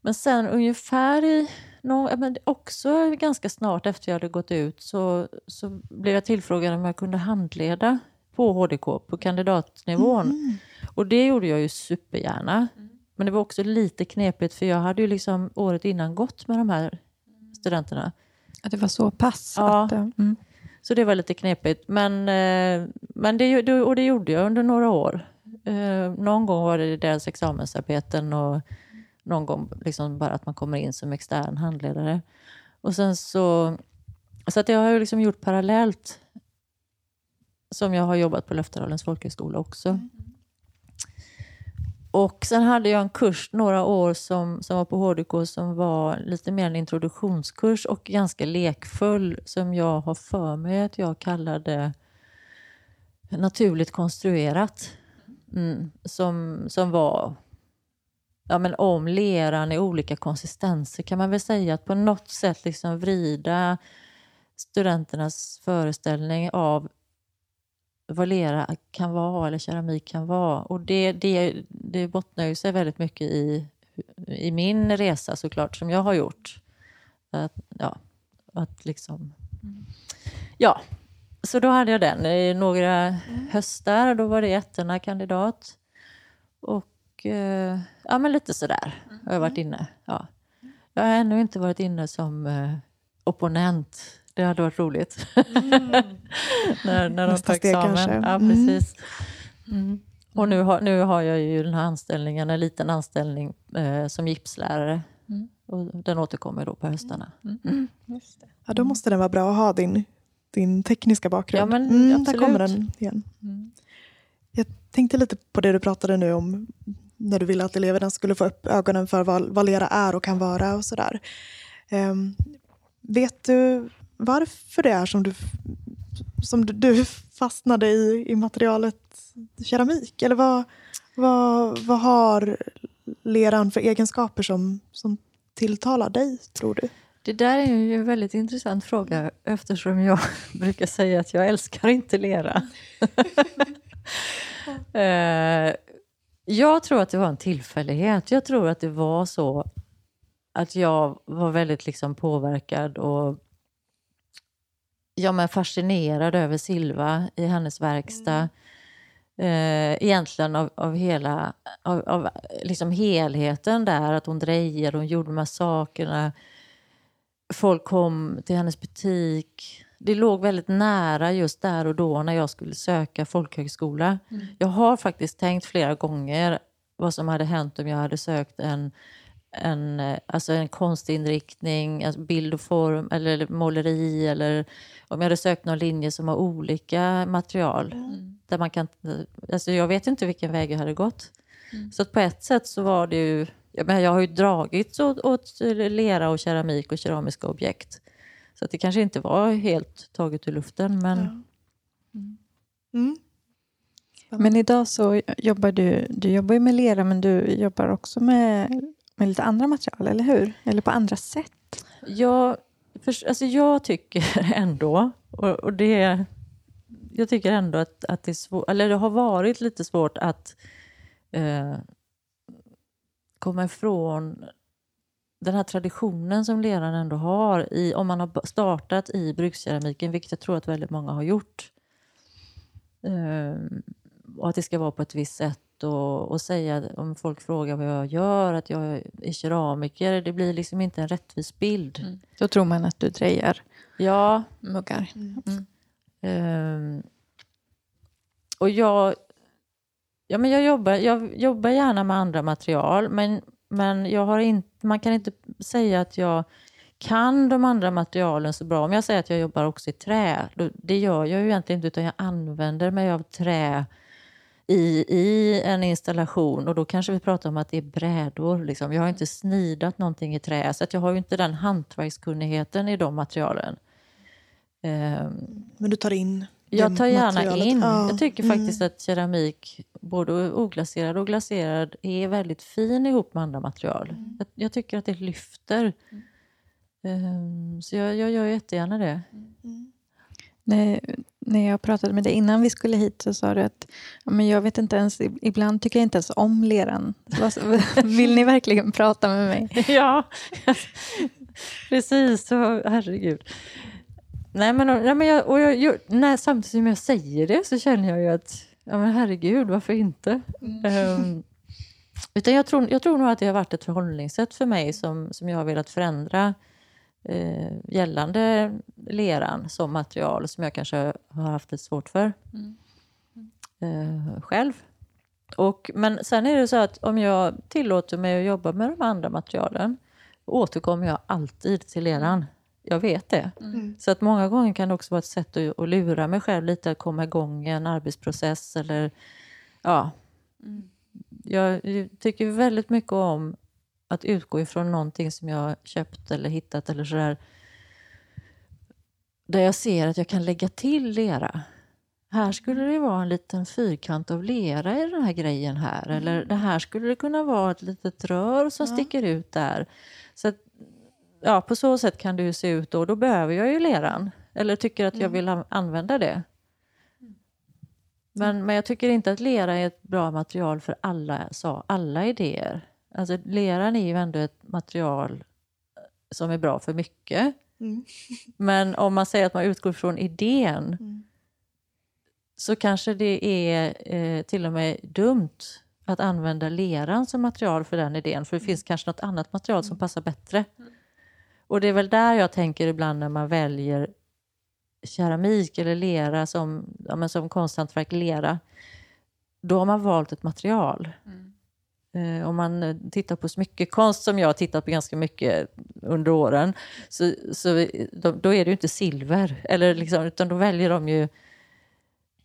Men sen ungefär i, no, men också ganska snart efter jag hade gått ut så, så blev jag tillfrågad om jag kunde handleda på HDK på kandidatnivån. Och det gjorde jag ju supergärna. Men det var också lite knepigt för jag hade ju liksom året innan gått med de här studenterna. Att det var så pass? Ja. Att, eh, mm. Så det var lite knepigt. Men, eh, men det, och det gjorde jag under några år. Eh, någon gång var det deras examensarbeten och någon gång liksom bara att man kommer in som extern handledare. Och sen så, så att jag har ju liksom gjort parallellt som jag har jobbat på Löftedalens folkhögskola också. och sen hade jag en kurs några år som, som var på HDK som var lite mer en introduktionskurs och ganska lekfull som jag har för mig att jag kallade naturligt konstruerat. Mm, som, som var ja, men om leran i olika konsistenser kan man väl säga att på något sätt liksom vrida studenternas föreställning av vad lera kan vara eller keramik kan vara. Och det, det, det bottnar ju sig väldigt mycket i, i min resa såklart som jag har gjort. Att, ja, att liksom... Ja, så då hade jag den i några höstar. Då var det ettorna kandidat. Och eh, ja, men lite sådär har jag varit inne. Ja. Jag har ännu inte varit inne som eh, opponent. Det hade varit roligt. Mm. när, när de tar examen. Kanske. Ja, mm. precis. Mm. Och nu har, nu har jag ju den här anställningen, en liten anställning eh, som gipslärare. Mm. Och den återkommer då på höstarna. Mm. Mm. Ja, då måste den vara bra att ha din, din tekniska bakgrund. Ja, men mm, där kommer den igen. Jag tänkte lite på det du pratade nu om när du ville att eleverna skulle få upp ögonen för vad, vad lera är och kan vara och sådär. Um, vet du varför det är som du, som du fastnade i, i materialet keramik? Eller vad, vad, vad har leran för egenskaper som, som tilltalar dig, tror du? Det där är ju en väldigt intressant fråga eftersom jag brukar säga att jag älskar inte lera. Eh, jag tror att det var en tillfällighet. Jag tror att det var så att jag var väldigt liksom påverkad och ja, men fascinerad över Silva i hennes verkstad. Mm. Eh, egentligen av, av hela av, av liksom helheten där, att hon drejade, hon gjorde de här sakerna. Folk kom till hennes butik. Det låg väldigt nära just där och då när jag skulle söka folkhögskola. Mm. Jag har faktiskt tänkt flera gånger vad som hade hänt om jag hade sökt en en, alltså en konstinriktning, alltså bild och form eller måleri eller om jag hade sökt någon linje som har olika material. Mm. Där man kan, alltså jag vet inte vilken väg jag hade gått. Mm. Så på ett sätt så var det ju, jag, menar, jag har ju dragits åt, åt lera och keramik och keramiska objekt. Så det kanske inte var helt taget ur luften men... Ja. Mm. mm. Men idag så jobbar du, du jobbar ju med lera men du jobbar också med med lite andra material, eller hur? Eller på andra sätt? Ja, för, alltså jag tycker ändå, och, och det, jag tycker ändå att, att det, är svår, eller det har varit lite svårt att eh, komma ifrån den här traditionen som leran ändå har, i, om man har startat i brukskeramiken, vilket jag tror att väldigt många har gjort. Eh, och att det ska vara på ett visst sätt och, och säga om folk frågar vad jag gör, att jag är keramiker. Det blir liksom inte en rättvis bild. Mm. Då tror man att du drejar ja. muggar. Mm. Um, och jag, ja, men jag, jobbar, jag jobbar gärna med andra material, men, men jag har in, man kan inte säga att jag kan de andra materialen så bra. Om jag säger att jag jobbar också i trä, då, det gör jag ju egentligen inte, utan jag använder mig av trä i, i en installation och då kanske vi pratar om att det är brädor. Liksom. Jag har inte snidat någonting i trä så att jag har ju inte den hantverkskunnigheten i de materialen. Um, Men du tar in Jag tar gärna materialet. in. Ja. Jag tycker mm. faktiskt att keramik, både oglaserad och glaserad, är väldigt fin ihop med andra material. Mm. Jag, jag, tycker att det lyfter. Um, så jag, jag gör jättegärna det. Mm när, jag pratade med dig innan vi skulle hit så sa du att men jag vet inte ens, ibland tycker jag inte ens om leran. Vill ni verkligen prata med mig? ja, precis. Så, herregud. Nej, men, nej, men jag, och jag, nej, samtidigt som jag säger det så känner jag ju att ja, men herregud, varför inte? Mm. Um, utan jag tror, jag tror nog att det har varit ett förhållningssätt för mig som, som jag har velat förändra eh, gällande leran som material som jag kanske har haft lite svårt för mm. eh, själv. Och, men sen är det så att om jag tillåter mig att jobba med de andra materialen återkommer jag alltid till leran. Jag vet det. Mm. Så att många gånger kan det också vara ett sätt att, att lura mig själv lite, att komma igång i en arbetsprocess eller ja, mm. Jag tycker väldigt mycket om att utgå ifrån någonting som jag köpt eller hittat eller sådär. Där jag ser att jag kan lägga till lera. Här skulle det vara en liten fyrkant av lera i den här grejen här. Eller det här skulle det kunna vara ett litet rör som Ja. sticker ut där. Så att, ja, på så sätt kan det ju se ut då. Då behöver jag ju leran. Eller tycker att jag vill an- använda det. Men, men jag tycker inte att lera är ett bra material för alla, så, alla idéer. Alltså, leran är ju ändå ett material som är bra för mycket. Mm. Men om man säger att man utgår från idén Mm. så kanske det är eh, till och med dumt att använda leran som material för den idén. För det finns kanske något annat material som passar bättre. Och det är väl där jag tänker ibland när man väljer keramik eller lera som, ja, men som konsthantverk lera. Då har man valt ett material. Eh, om man eh, tittar på smyckekonst som jag har tittat på ganska mycket under åren, så, så då, är det ju inte silver, eller liksom, utan då väljer de ju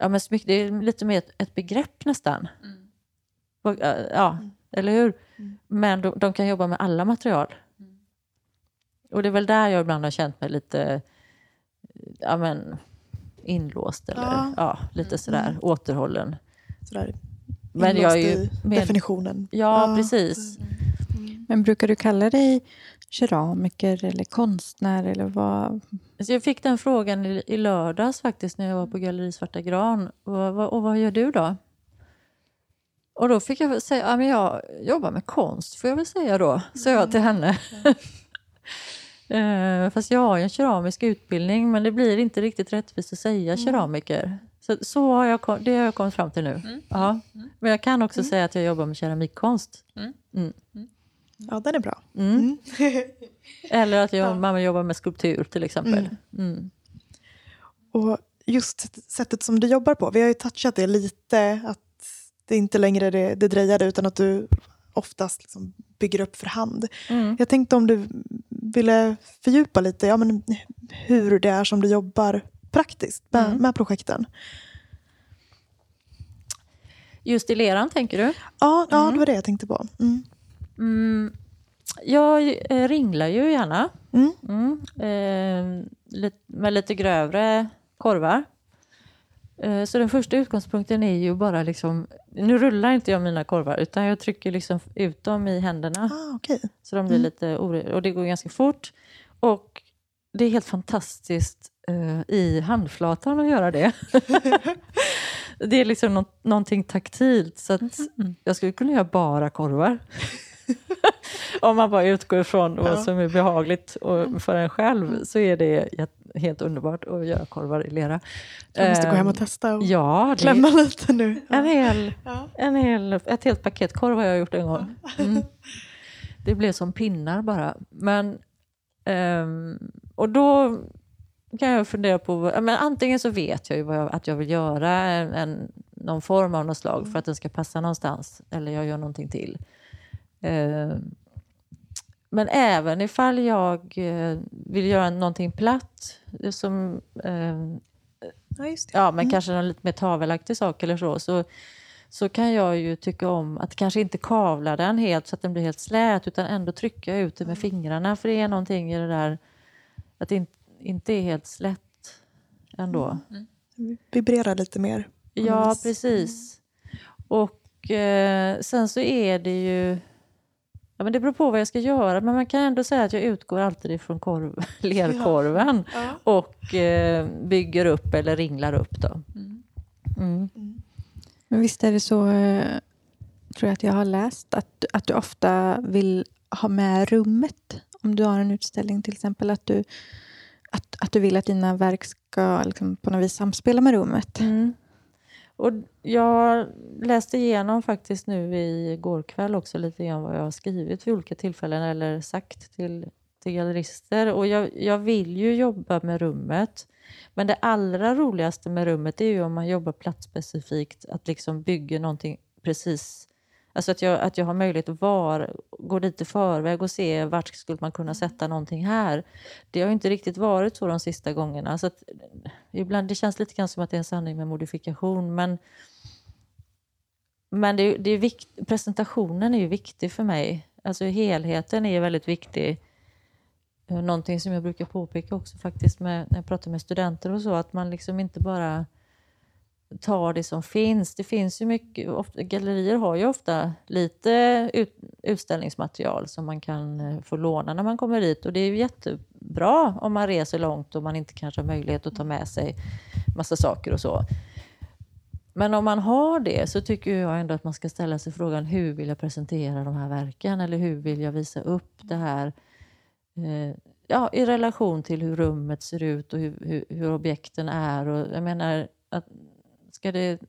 Ja, men smyck, det är lite mer ett, ett begrepp nästan. Och, eh, Ja, eller hur? Men de, de kan jobba med alla material. Och det är väl där jag ibland har känt mig lite ja, men, inlåst eller Ja. ja. lite sådär återhållen. Sådär, Men jag är ju med- definitionen. Ja, precis. Men brukar du kalla dig keramiker eller konstnär eller vad? Så jag fick den frågan i, i lördags faktiskt när jag var på Galleri Svarta Gran. Och, vad- och vad gör du då? Och då fick jag säga, ja, men jag jobbar med konst får jag väl säga då, sa jag till henne. Eh, Fast jag har ju en keramisk utbildning men det blir inte riktigt rättvist att säga keramiker. Så, så har jag, det har jag kommit fram till nu. Ja. Men jag kan också säga att jag jobbar med keramikkonst. Ja, den är bra. Mm. Eller att jag, man jobbar med skulptur till exempel. Mm. Och just sättet som du jobbar på, vi har ju touchat det lite, att det inte längre är det, det drejade utan att du oftast liksom bygger upp för hand. Mm. Jag tänkte om du ville fördjupa lite ja, men hur det är som du jobbar praktiskt med, Mm. med projekten. Just i leran tänker du? Ja, ja, det var det jag tänkte på. Mm. Mm, jag eh, ringlar ju gärna. Mm. Mm, eh, med lite grövre korvar. Eh, så den första utgångspunkten är ju bara liksom... Nu rullar inte jag mina korvar utan jag trycker liksom ut dem i händerna. Ah, okej. Så de blir Mm. lite ore- Och det går ganska fort. Och det är helt fantastiskt eh, i handflatan att göra det. det är liksom nå- någonting taktilt. Så att jag skulle kunna göra bara korvar. Om man bara utgår ifrån vad Ja. som är behagligt och för en själv så är det helt underbart att göra korvar i lera. Jag måste gå hem och Ehm, testa och Ja, det, klämma lite nu. en hel, Ja. en hel, ett helt paket korv har jag gjort en gång. Mm. Det blev som pinnar bara. Men, ehm, och då kan jag fundera på, men antingen så vet jag ju jag, att jag vill göra en, en, någon form av något slag för att den ska passa någonstans. Eller jag gör någonting till. Ehm, men även ifall jag eh, vill göra någonting platt, det som ehm, Ja, ja, men kanske någon lite mer tavelaktig sak eller så, så, så kan jag ju tycka om att kanske inte kavla den helt så att den blir helt slät, utan ändå trycka ut det med fingrarna. För det är någonting i det där att det in, inte är helt slätt ändå. Vibrerar lite mer. på något Ja, vis. precis. Och eh, sen så är det ju... Ja, men det beror på vad jag ska göra, men man kan ändå säga att jag utgår alltid ifrån korv, lerkorven Ja. och eh, bygger upp eller ringlar upp. Då. Mm. Men visst är det så, eh, tror jag att jag har läst, att, att du ofta vill ha med rummet. Om du har en utställning till exempel, att du, att, att du vill att dina verk ska liksom på något vis samspela med rummet. Mm. Och jag läste igenom faktiskt nu i går kväll också lite grann vad jag har skrivit vid olika tillfällen eller sagt till, till gallerister. Och jag, jag vill ju jobba med rummet. Men det allra roligaste med rummet är ju om man jobbar platsspecifikt, att liksom bygga någonting precis Alltså att jag, att jag har möjlighet att var, gå dit i förväg och se vart skulle man kunna sätta någonting här. Det har ju inte riktigt varit så de sista gångerna. Så att, ibland, det känns lite grann som att det är en sanning med modifikation. Men men det, det är vikt, presentationen är ju viktig för mig. Alltså helheten är väldigt viktig. Eh, någonting som jag brukar påpeka också faktiskt med, när jag pratar med studenter och så, att man liksom inte bara tar det som finns. Det finns ju mycket, ofta, gallerier har ju ofta lite ut, utställningsmaterial som man kan eh, få låna när man kommer dit och det är ju jättebra om man reser långt och man inte kanske har möjlighet att ta med sig massa saker och så. Men om man har det så tycker jag ändå att man ska ställa sig frågan hur vill jag presentera de här verken eller hur vill jag visa upp det här eh, ja, i relation till hur rummet ser ut och hur, hur, hur objekten är. Och jag menar, att, ska det...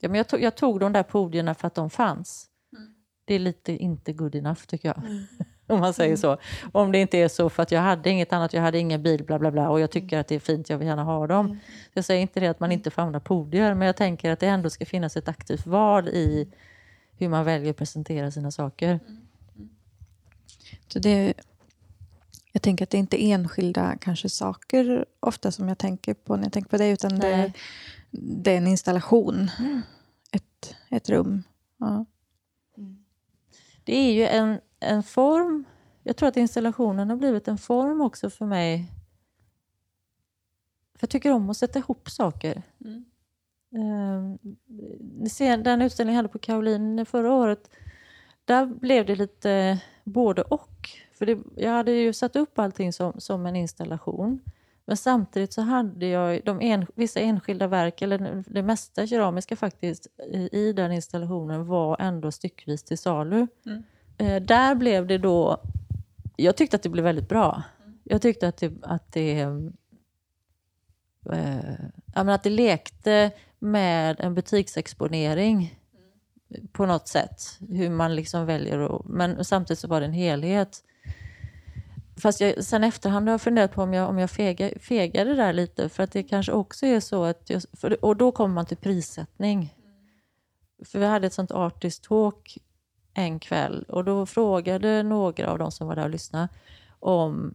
Ja, men jag, tog, jag tog de där podierna för att de fanns. Mm. Det är lite inte good enough tycker jag. Mm. om man säger mm. så. Om det inte är så för att jag hade inget annat, jag hade ingen bil, bla bla bla och jag tycker att det är fint, jag vill gärna ha dem. Mm. Jag säger inte det att man inte får använda podier, men jag tänker att det ändå ska finnas ett aktivt val i hur man väljer att presentera sina saker. Mm. Så det, jag tänker att det är inte enskilda kanske saker ofta som jag tänker på när jag tänker på det, utan det, det, är en installation, mm. ett, ett rum. Ja. Det är ju en en form. Jag tror att installationen har blivit en form också för mig. För jag tycker om att sätta ihop saker. Mm. Uh, den utställningen jag hade på Caroline förra året, där blev det lite både och. För det, jag hade ju satt upp allting som, som en installation. Men samtidigt så hade jag de en, vissa enskilda verk, eller det mesta keramiska faktiskt, i, i den installationen var ändå styckvis till salu. Mm eh, där blev det då... Jag tyckte att det blev väldigt bra. Jag tyckte att det, att det, eh, att det lekte med en butiksexponering på något sätt. Hur man liksom väljer att, Men samtidigt så var det en helhet. Fast jag, sen efterhand har jag funderat på om jag, om jag fega, fegade där lite. För att det kanske också är så att... Jag, för, och då kommer man till prissättning. För vi hade ett sånt artist talk en kväll och då frågade några av de som var där och lyssnade om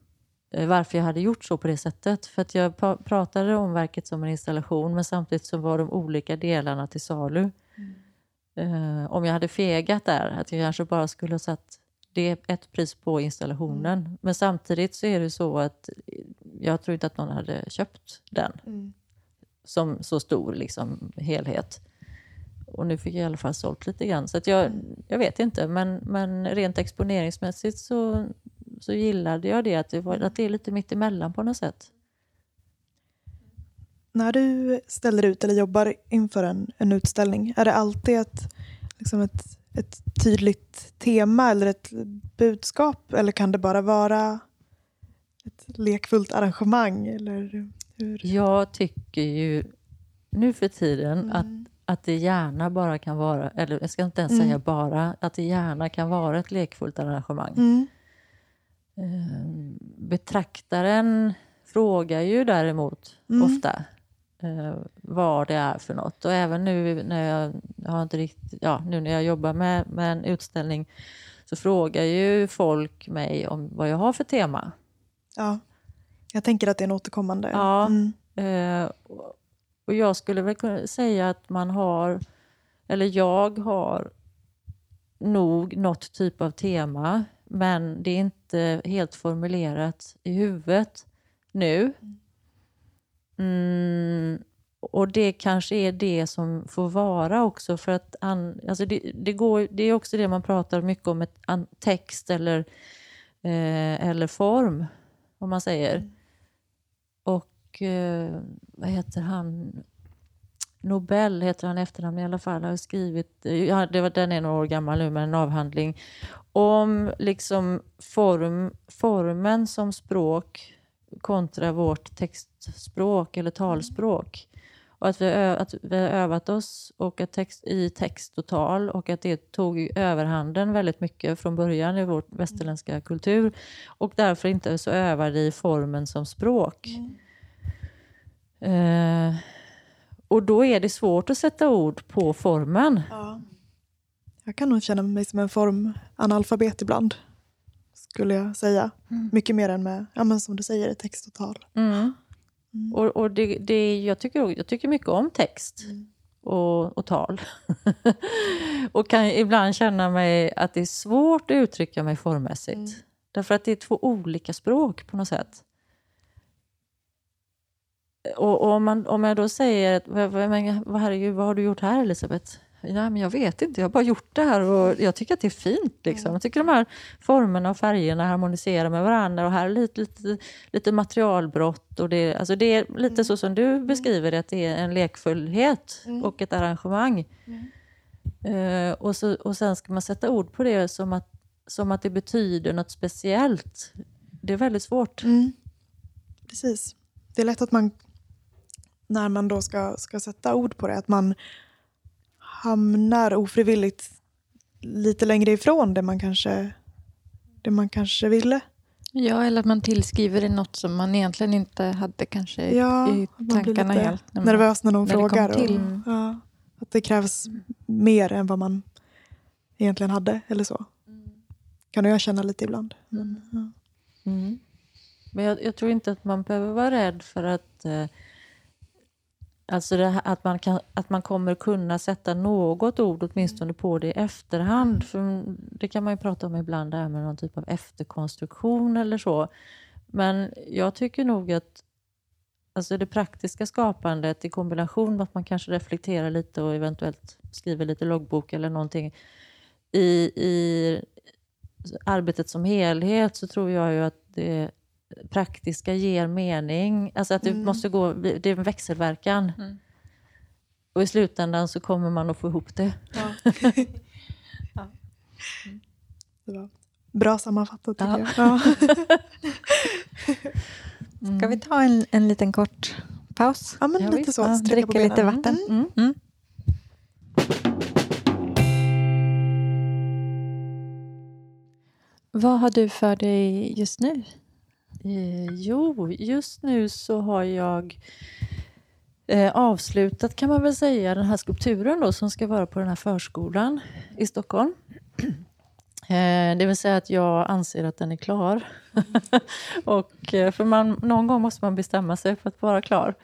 eh, varför jag hade gjort så på det sättet. För att jag pratade om verket som en installation men samtidigt så var de olika delarna till salu. Mm. Uh, om jag hade fegat där, att jag kanske bara skulle ha satt det ett pris på installationen. Mm. Men samtidigt så är det så att jag tror inte att någon hade köpt den mm. som så stor liksom, helhet. Och nu fick jag i alla fall sålt lite grann. Så att jag, mm. jag vet inte, men, men rent exponeringsmässigt så, så gillade jag det att, det var, att det är lite mitt emellan på något sätt. När du ställer ut eller jobbar inför en, en utställning, är det alltid ett, liksom ett, ett tydligt tema eller ett budskap? Eller kan det bara vara ett lekfullt arrangemang? Eller hur? Jag tycker ju nu för tiden mm. att att det gärna bara kan vara, eller jag ska inte ens mm. säga bara, att det gärna kan vara ett lekfullt arrangemang. Mm. Eh, betraktaren frågar ju däremot mm. ofta eh, vad det är för något. Och även nu när jag, jag har inte riktigt, ja, nu när jag jobbar med, med en utställning så frågar ju folk mig om vad jag har för tema. Ja, jag tänker att det är en återkommande. Ja, mm. eh, och jag skulle väl kunna säga att man har, eller jag har nog något typ av tema, men det är inte helt formulerat i huvudet nu. Mm, och det kanske är det som får vara också för att an, alltså det, det, går, det är också det man pratar mycket om, ett, an, text eller, eh, eller form, om man säger. Mm. Och eh, vad heter han? Nobel heter han efternamn i alla fall, har skrivit, ja, det var, den är några år gammal nu, men en avhandling om liksom form, formen som språk kontra vårt textspråk eller talspråk. Och att vi, att vi har övat oss och att text, i text och tal och att det tog överhanden väldigt mycket från början i vår västerländska kultur och därför inte så övade i formen som språk. Mm. Eh, och då är det svårt att sätta ord på formen. Ja. Jag kan nog känna mig som en formanalfabet ibland, skulle jag säga. Mm. Mycket mer än med, ja, men som du säger, text och tal. Mm. Mm. Och, och det, det, jag, tycker, jag tycker mycket om text. Mm. och, och tal. och kan ibland känna mig att det är svårt att uttrycka mig formmässigt. Mm. Därför att det är två olika språk på något sätt. Och, och om, man, om jag då säger, herregud, vad har du gjort här Elisabeth? Ja, men jag vet inte, jag har bara gjort det här och jag tycker att det är fint. Liksom. Jag tycker de här formerna och färgerna harmoniserar med varandra och här är lite, lite, lite materialbrott. Och det, alltså det är lite mm. så som du mm. beskriver det, att det är en lekfullhet mm. och ett arrangemang. Mm. Uh, och, så, och sen ska man sätta ord på det som att, som att det betyder något speciellt. Det är väldigt svårt. Mm. Precis. Det är lätt att man, när man då ska, ska sätta ord på det, att man hamnar ofrivilligt lite längre ifrån det man kanske, det man kanske ville. Ja, eller att man tillskriver det något som man egentligen inte hade kanske ja, i tankarna helt. När man, nervös när någon när frågar. Och, ja, att det krävs mm. mer än vad man egentligen hade eller så. Mm. Kan jag känna lite ibland. Mm. Ja. Mm. Men jag, jag, tror inte att man behöver vara rädd för att eh, Alltså det, att, man kan, att man kommer kunna sätta något ord åtminstone på det i efterhand. För det kan man ju prata om ibland, det här med någon typ av efterkonstruktion eller så. Men jag tycker nog att alltså det praktiska skapandet i kombination med att man kanske reflekterar lite och eventuellt skriver lite loggbok eller någonting i, i arbetet som helhet så tror jag ju att det praktiska ger mening. Alltså att det mm. måste gå, det är en växelverkan. Mm. Och i slutändan så kommer man att få ihop det. Ja. ja. Mm. Det var bra sammanfattat tycker ja. jag. Ja. Ska vi ta en, en liten kort paus? Ja, men lite så. Ja, dricka lite vatten. Mm. Mm. Vad har du för dig just nu? Eh, jo, just nu så har jag eh, avslutat kan man väl säga den här skulpturen då, som ska vara på den här förskolan i Stockholm. Eh, det vill säga att jag anser att den är klar. och, eh, för man, någon gång måste man bestämma sig för att vara klar.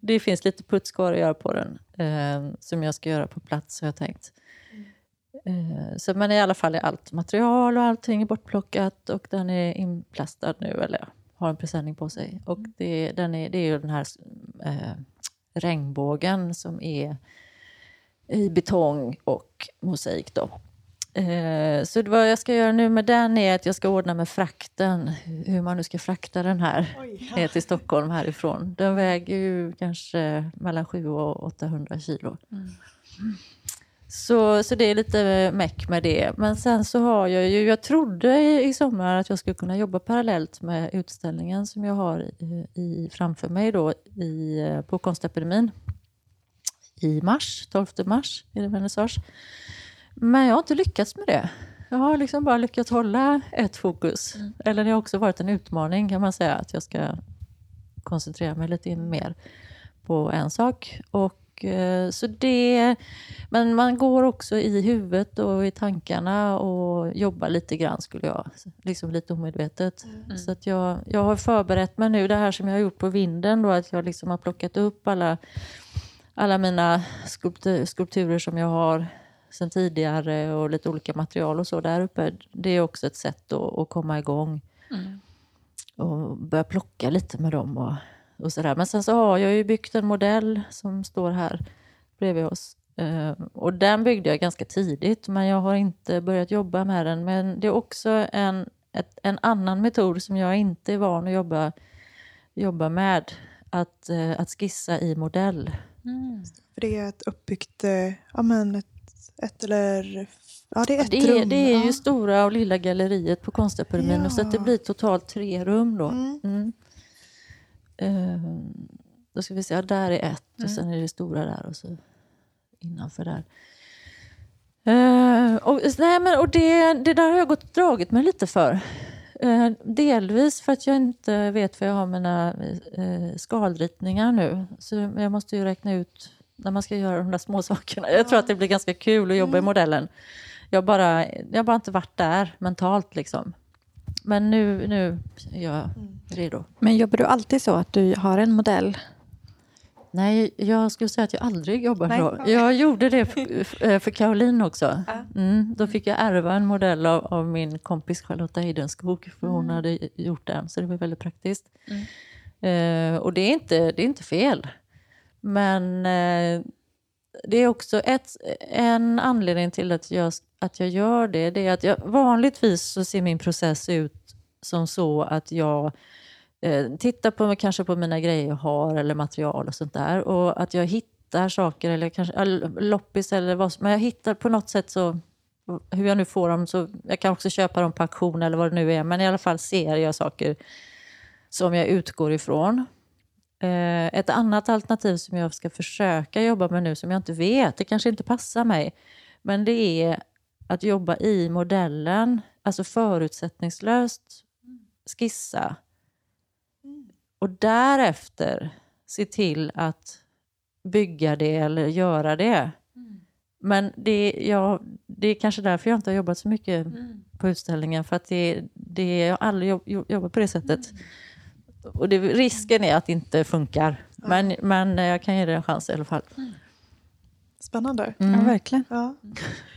Det finns lite puts kvar att göra på den eh, som jag ska göra på plats har jag tänkt. Eh, så, men i alla fall är allt material och allting är bortplockat och den är inplastad nu, eller har en presenning på sig. Och mm. det, den är, det är ju den här eh, regnbågen som är i betong och mosaik. Då. Eh, så vad jag ska göra nu med den är att jag ska ordna med frakten, hur man nu ska frakta den här Oj, ner till Stockholm härifrån. Den väger ju kanske mellan 700 och 800 kilo. Mm. Så, så det är lite meck med det. Men sen så har jag ju, jag trodde i sommar att jag skulle kunna jobba parallellt med utställningen som jag har i, i framför mig då i, på Konstakademin i mars, 12 mars är det vernissage. Men jag har inte lyckats med det. Jag har liksom bara lyckats hålla ett fokus. Mm. Eller det har också varit en utmaning kan man säga, att jag ska koncentrera mig lite mer på en sak. Och Eh, så det, men man går också i huvudet och i tankarna och jobbar lite grann skulle jag, liksom lite omedvetet. Mm. Så att jag, jag har förberett mig nu, det här som jag har gjort på vinden då, att jag liksom har plockat upp alla, alla mina skulptur, skulpturer som jag har sen tidigare och lite olika material och så där uppe. Det är också ett sätt att, att komma igång. Mm. Och börja plocka lite med dem och och sådär. Men sen så har jag ju byggt en modell som står här bredvid oss. Uh, och den byggde jag ganska tidigt, men jag har inte börjat jobba med den. Men det är också en, ett, en annan metod som jag inte är van att jobba, jobba med. Att, uh, att skissa i modell. Mm. För det är ett uppbyggt, uh, ja men ett, ett eller Ja, det är ett det, rum. Det är ja. ju stora och lilla galleriet på Konstakademin, ja. så att det blir totalt tre rum då. Mm. Mm. Uh, då ska vi se, ja, där är ett mm. och sen är det stora där och så innanför där. Uh, och nej, men, och det, det där har jag gått och dragit mig lite för. Uh, delvis för att jag inte vet vad jag har mina uh, skaldritningar nu. Så jag måste ju räkna ut när man ska göra de där små sakerna. Jag tror att det blir ganska kul att jobba mm. i modellen. Jag har bara, jag bara inte varit där mentalt. Liksom. Men nu, nu är jag mm. redo. Men jobbar du alltid så att du har en modell? Nej, jag skulle säga att jag aldrig jobbar Nej. så. Jag gjorde det för, eh, för Caroline också. Mm, då fick jag ärva en modell av, av min kompis Charlotta Heidenskog, för hon hade gjort den, så det var väldigt praktiskt. Eh, och det är, inte, det är inte fel. Men eh, det är också ett, en anledning till att jag, att jag gör det. Det är att jag, vanligtvis så ser min process ut som så att jag eh, tittar på, kanske på mina grejer jag har eller material och sånt där. Och att jag hittar saker, eller kanske eller loppis eller vad som Men jag hittar på något sätt så, hur jag nu får dem, så jag kan också köpa dem på auktion eller vad det nu är. Men i alla fall ser jag saker som jag utgår ifrån. Eh, ett annat alternativ som jag ska försöka jobba med nu, som jag inte vet, det kanske inte passar mig, men det är att jobba i modellen, alltså förutsättningslöst skissa. Och därefter se till att bygga det eller göra det. Men det, ja, det är kanske därför jag inte har jobbat så mycket på utställningen, för att det, det, jag har aldrig jobb, jobbat på det sättet. Och det, risken är att det inte funkar. Men, men jag kan ge det en chans i alla fall. Spännande. Ja, verkligen. Ja.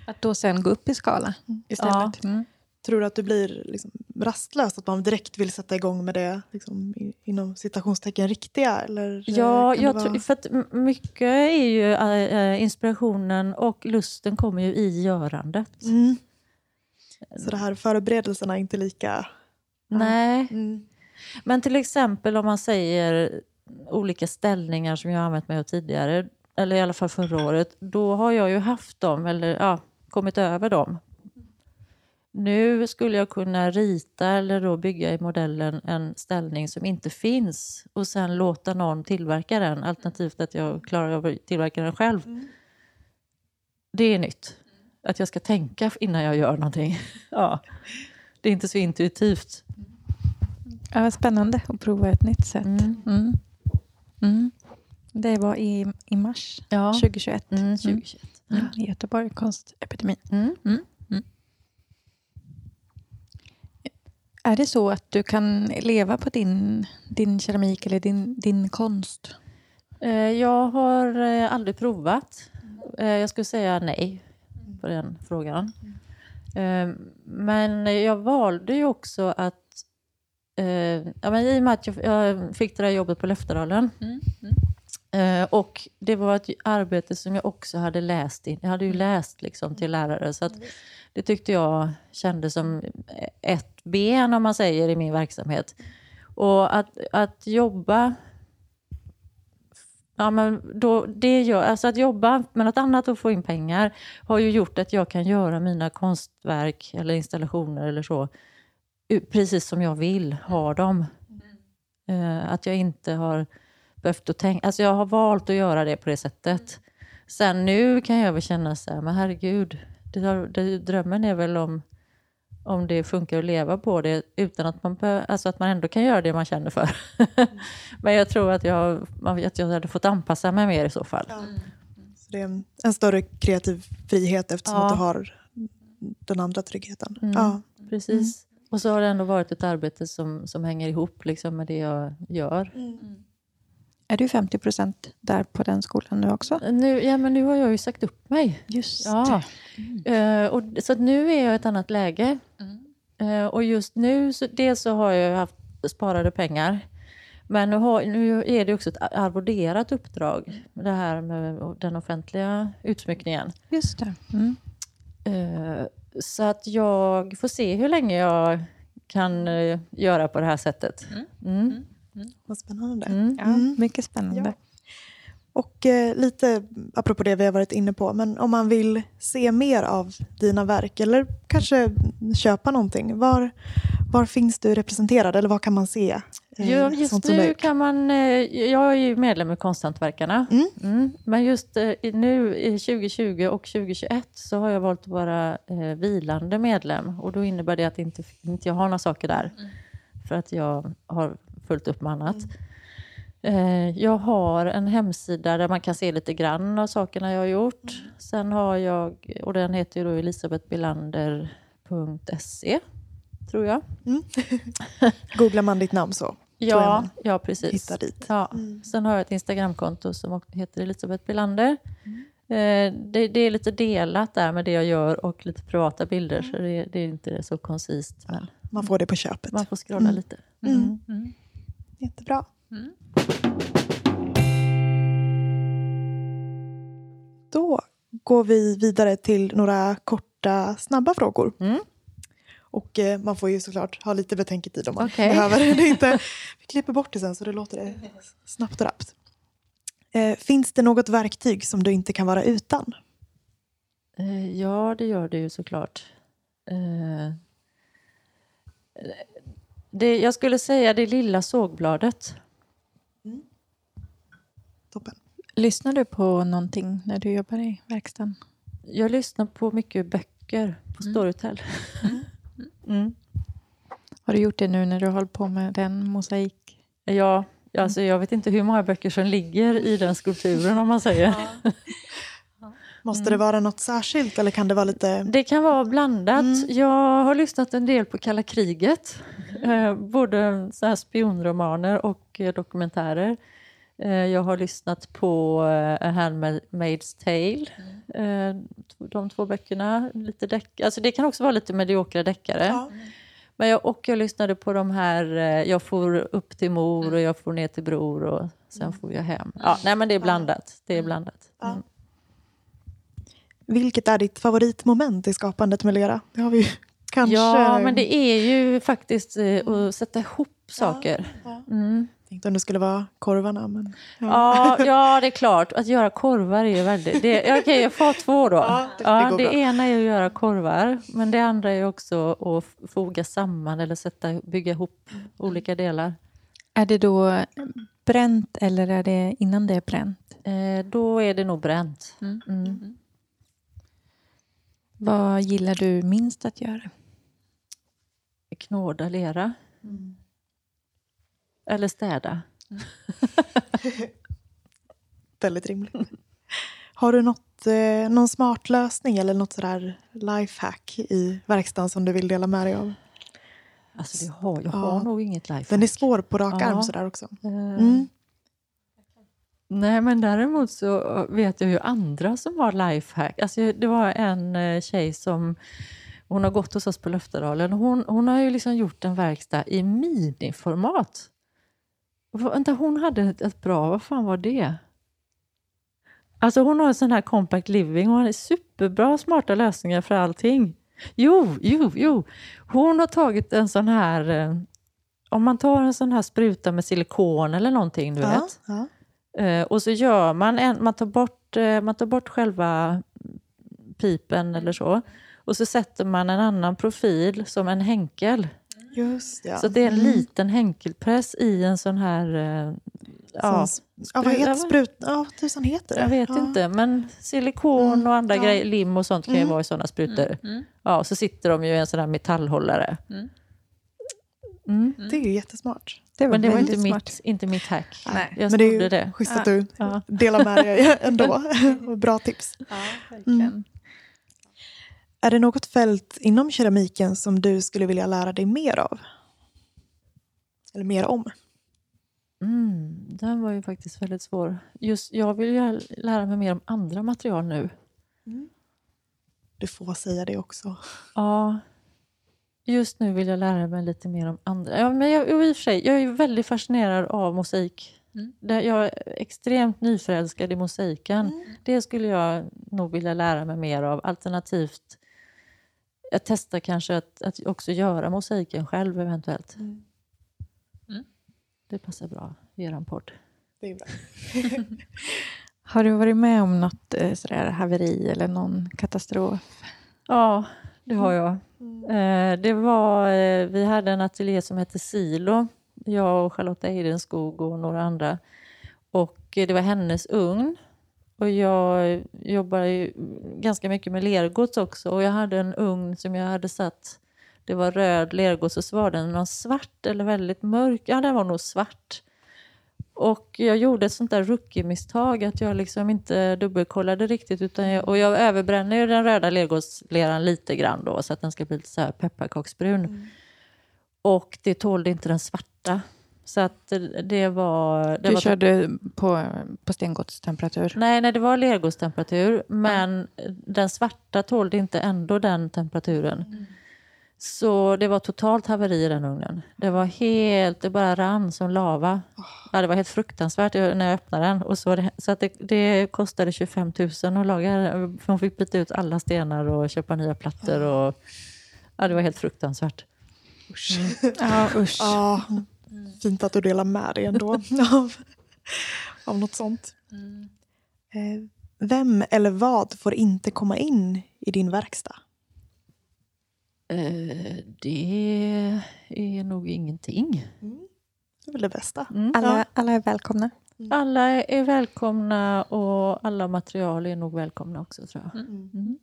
Att då sen gå upp i skala istället. Ja. Mm. Tror du att du blir liksom rastlös? Att man direkt vill sätta igång med det liksom, inom citationstecken riktiga? Eller, eh, Ja, jag det tror, vara- för att mycket är ju äh, inspirationen och lusten kommer ju i görandet. Mm. Så det här förberedelserna är inte lika... Nej, Mm. Men till exempel om man säger olika ställningar som jag har använt mig av tidigare, eller i alla fall förra året, då har jag ju haft dem, eller ja, kommit över dem. Nu skulle jag kunna rita eller då bygga i modellen en ställning som inte finns och sen låta någon tillverka den, alternativt att jag klarar av att tillverka den själv. Det är nytt. Att jag ska tänka innan jag gör någonting. Ja. Det är inte så intuitivt. Ja, spännande att prova ett nytt sätt. Mm. Mm. Mm. Det var i, i mars Ja. 2021 Mm, 2021. mm. i Göteborg, konstepidemin. Mm. Är det så att du kan leva på din, din keramik eller din, din konst? Eh, Jag har eh, aldrig provat. Eh, Jag skulle säga nej på den frågan. Men jag valde ju också att eh, ja, men I och med att jag jag fick det där jobbet på Löftedalen eh, och det var ett arbete som jag också hade läst in. Jag hade ju läst liksom till lärare. Så att det tyckte jag kändes som ett ben om man säger i min verksamhet. Och att, att jobba Ja, men då, det gör, alltså att jobba med något annat och få in pengar har ju gjort att jag kan göra mina konstverk eller installationer eller så precis som jag vill ha dem. Eh, att jag inte har behövt att tänka... Alltså jag har valt att göra det på det sättet. Sen nu kan jag väl känna så här, men herregud, det, det, drömmen är väl om, om det funkar att leva på det utan att man, bör, alltså att man ändå kan göra det man känner för. men jag tror att jag, att jag hade fått anpassa mig mer i så fall. Ja. Så det är en, en större kreativ frihet eftersom Ja. att du har den andra tryggheten. Mm. Ja. Precis. Och så har det ändå varit ett arbete som, som hänger ihop liksom, med det jag gör. Är du 50 procent där på den skolan nu också? Nu, ja, men nu har jag ju sagt upp mig. Just Ja. Eh, och, så att nu är jag i ett annat läge. Eh, och just nu, så, dels så har jag haft sparade pengar. Men nu, har, nu är det också ett arvoderat uppdrag. Det här med den offentliga utsmyckningen. Just det. Mm. Eh, så att jag får se hur länge jag kan eh, göra på det här sättet. Mm. Vad spännande. Mm. Ja, Mm. Mycket spännande. Ja. Och eh, lite apropå det vi har varit inne på, men om man vill se mer av dina verk eller kanske köpa någonting, var, var finns du representerad eller vad kan man se? Eh, Ja, just nu kan man... eh, Jag är ju medlem i Konsthantverkarna. Mm. Mm. Men just eh, nu i 2020 och 2021 så har jag valt att vara vilande medlem. Och då innebär det att inte, inte jag har några saker där. För att jag har fullt upp med annat. Eh, jag har en hemsida där man kan se lite grann av sakerna jag har gjort. Sen har jag, och den heter ju då elisabethbilander.se, tror jag. Googlar man ditt namn så Ja, ja precis. hittar dit. Ja. Mm. Sen har jag ett Instagramkonto som heter Elisabeth Belander. Eh, det, det är lite delat där med det jag gör och lite privata bilder, så det, det är inte så koncist. Men Man får det på köpet. man får scrolla Mm. lite. Mm. Mm. Jättebra. Mm. Då går vi vidare till några korta, snabba frågor. Mm. Och eh, man får ju såklart ha lite betänketid om man Okej. behöver det inte. Vi klipper bort det sen så det låter det snabbt och rappt. Eh, finns det något verktyg som du inte kan vara utan? Eh, Ja, det gör det ju såklart. Eh, Det, jag skulle säga det lilla sågbladet. Toppen. Lyssnar du på någonting när du jobbar i verkstaden? Jag lyssnar på mycket böcker på Storytel. Mm. Har du gjort det nu när du håller på med den mosaik? Ja, alltså jag vet inte hur många böcker som ligger i den skulpturen om man säger. Måste det vara något särskilt eller kan det vara lite... Det kan vara blandat. Jag har lyssnat en del på kalla kriget. Eh, både så här spionromaner och eh, dokumentärer. Eh, jag har lyssnat på eh, A Handmaid's Tale. Eh, de två böckerna. Lite deck alltså det kan också vara lite mediokra deckare. Ja. Men jag, och jag lyssnade på de här, jag får upp till mor och jag får ner till bror och sen får jag hem. Ja, nej men det är blandat. Det är blandat. Ja. Mm. Vilket är ditt favoritmoment i skapandet med lera? Det har vi kanske... Ja, men det är ju faktiskt att sätta ihop saker. Mm. Tänkte om det skulle vara korvarna. Men... Ja, ja, det är klart. Att göra korvar är ju väldigt... Det, ja, okej, jag får två då. Ja, det- Ja, det ena är att göra korvar, men det andra är också att foga samman eller sätta, bygga ihop olika delar. Är det då bränt eller är det innan det är bränt? Eh, då är det nog bränt. Mm. Mm. Vad gillar du minst att göra? Knåda lera. Eller städa. Väldigt rimligt. Har du något, eh, någon smart lösning eller något sådär lifehack i verkstaden som du vill dela med dig av? Alltså, det har, jag Ja. har nog inget life. Den är svår på rak Ja. arm sådär också. Eh, Mm. Nej, men däremot så vet jag ju andra som har lifehack. Alltså, det var en eh, tjej som hon har gått hos oss på Löftedalen. Hon, hon har ju liksom gjort en verkstad i miniformat. Vänta, hon hade ett, ett bra, vad fan var det? Alltså hon har en sån här compact living och har superbra smarta lösningar för allting. Jo, jo, jo. Hon har tagit en sån här, eh, om man tar en sån här spruta med silikon eller någonting, du Ja, vet. ja. Eh, och så gör man en, man tar bort, eh, man tar bort själva pipen eller så. Och så sätter man en annan profil som en henkel. Just ja. Så det är en Mm. liten henkelpress i en sån här... Eh, ja, Sån- ja, vad heter sprut? Ja, vad tusan heter det? jag vet ja. inte, men silikon Mm, och andra ja. grejer, lim och sånt kan ju Mm. vara i såna sprutor. Ja, och så sitter de ju i en sån här metallhållare. Mm. Mm. Det är ju jättesmart. Det Men det var inte smart. mitt, inte mitt hack. Nej. Jag Men det är ju det. schysst att du Ja. delar med dig ändå. Bra tips. Ja, verkligen. Är det något fält inom keramiken som du skulle vilja lära dig mer av? Eller mer om? Mm, den var ju faktiskt väldigt svår. Just, jag vill ju lära mig mer om andra material nu. Du får säga det också. Ja, just nu vill jag lära mig lite mer om andra. Ja, men jag, och i och för sig, jag är väldigt fascinerad av mosaik. Mm. Jag är extremt nyförälskad i mosaiken. Det skulle jag nog vilja lära mig mer av. Alternativt, jag testar kanske att, att också göra mosaiken själv eventuellt. Mm. Det passar bra i er podd. Det är bra. Har du varit med om något eh, sådär haveri eller någon katastrof? Ja, det har jag. Eh, det var, eh, vi hade en ateljé som hette Silo, jag och Charlotta Eidenskog och några andra. Och det var hennes ugn. Och jag jobbar ju ganska mycket med lergods också. Och jag hade en ugn som jag hade satt, det var röd lergods och så var den någon svart eller väldigt mörk. Ja, den var nog svart. Och jag gjorde ett sånt där rookie-misstag att jag liksom inte dubbelkollade riktigt. Utan jag, och jag överbränner ju den röda lergodsleran lite grann då så att den ska bli lite så här pepparkaksbrun. Och det tålde inte den svarta. Så att det var... Det du var körde på, på stengodstemperatur? Nej, nej, det var lergodstemperatur. Men den svarta tålde inte ändå den temperaturen. Så det var totalt haveri i den ugnen. Det var helt, det bara rann som lava. Ja, det var helt fruktansvärt när jag öppnade den. Och så det, så att det, det kostade 25 000 att laga. För hon fick byta ut alla stenar och köpa nya plattor. Och, ja, det var helt fruktansvärt. Usch. Ja, usch. Ja, fint att du delar med dig ändå av, av något sånt. Eh, Vem eller vad får inte komma in i din verkstad? Eh, det är nog ingenting. Det är väl det bästa. Mm. Alla, alla är välkomna. Alla är välkomna och alla material är nog välkomna också tror jag. Mm.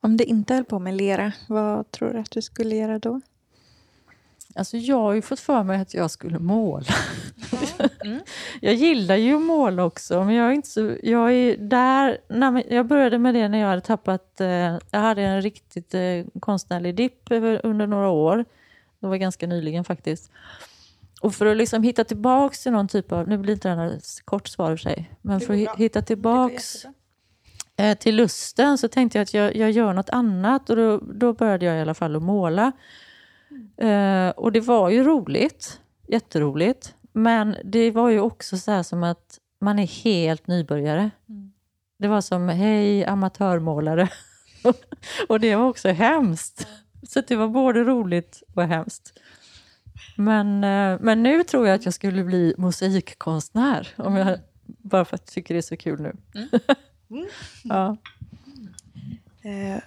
Om du inte höll på med lera, vad tror du att du skulle göra då? Alltså jag har ju fått för mig att jag skulle måla. jag gillar ju att måla också, men jag är inte så... Jag, är där, när jag började med det när jag hade tappat... Eh, jag hade en riktigt eh, konstnärlig dipp under några år. Det var ganska nyligen faktiskt. Och för att liksom hitta tillbaks till någon typ av... Nu blir inte det här kort svar för sig. Men för att hi- hitta tillbaks eh, till lusten så tänkte jag att jag, jag gör något annat. Och då, då började jag i alla fall att måla. Eh, och det var ju roligt, jätteroligt. Men det var ju också så här som att man är helt nybörjare. Det var som, hej amatörmålare. och det var också hemskt. Så det var både roligt och hemskt. Men, eh, men nu tror jag att jag skulle bli musikkonstnär. Om jag, bara för att jag tycker det är så kul nu. ja. Eh, Ja,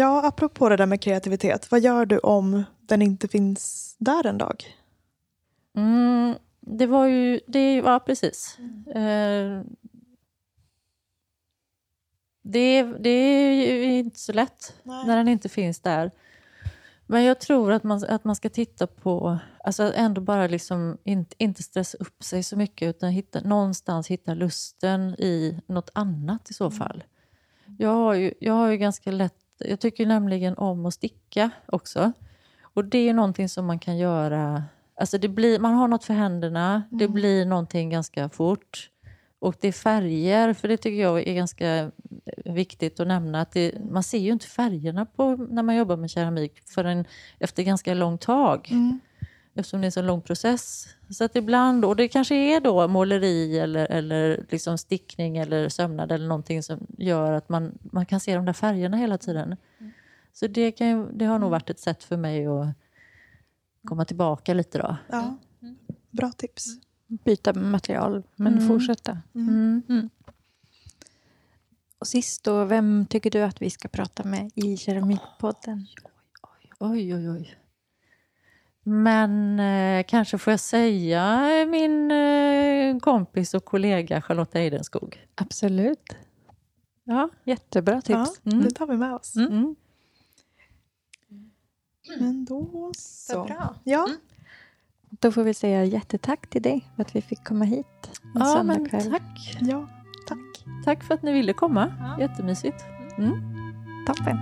apropå det där med kreativitet. Vad gör du om den inte finns där en dag? Mm, det var ju, det, ja precis. Eh, det, det är ju inte så lätt Nej. när den inte finns där. Men jag tror att man, att man ska titta på, alltså ändå bara liksom inte, inte stressa upp sig så mycket utan hitta, någonstans hitta lusten i något annat i så fall. Jag har ju, jag har ju ganska lätt, jag tycker nämligen om att sticka också. Och det är någonting som man kan göra, alltså det blir, man har något för händerna, det blir någonting ganska fort. Och det är färger, för det tycker jag är ganska viktigt att nämna. Att det, man ser ju inte färgerna på, när man jobbar med keramik förrän efter ganska långt tag. Eftersom det är en så lång process. Så att ibland, och det kanske är då måleri eller, eller liksom stickning eller sömnad eller någonting som gör att man, man kan se de där färgerna hela tiden. Så det, kan, det har nog varit ett sätt för mig att komma tillbaka lite då. Ja. Bra tips. Byta material, men Mm. fortsätta. Mm. Och sist då, vem tycker du att vi ska prata med i Keramikpodden? Oj, oj, oj. Men eh, kanske får jag säga min eh, kompis och kollega Charlotta Eidenskog. Absolut. Ja. Jättebra tips. Ja, Mm. Det tar vi med oss. Mm. Men då så. bra. Ja, Då får vi säga jättetack till dig för att vi fick komma hit en Ja, men söndagkväll. tack. ja, tack. Tack för att ni ville komma. Jättemysigt. Mm. Toppen.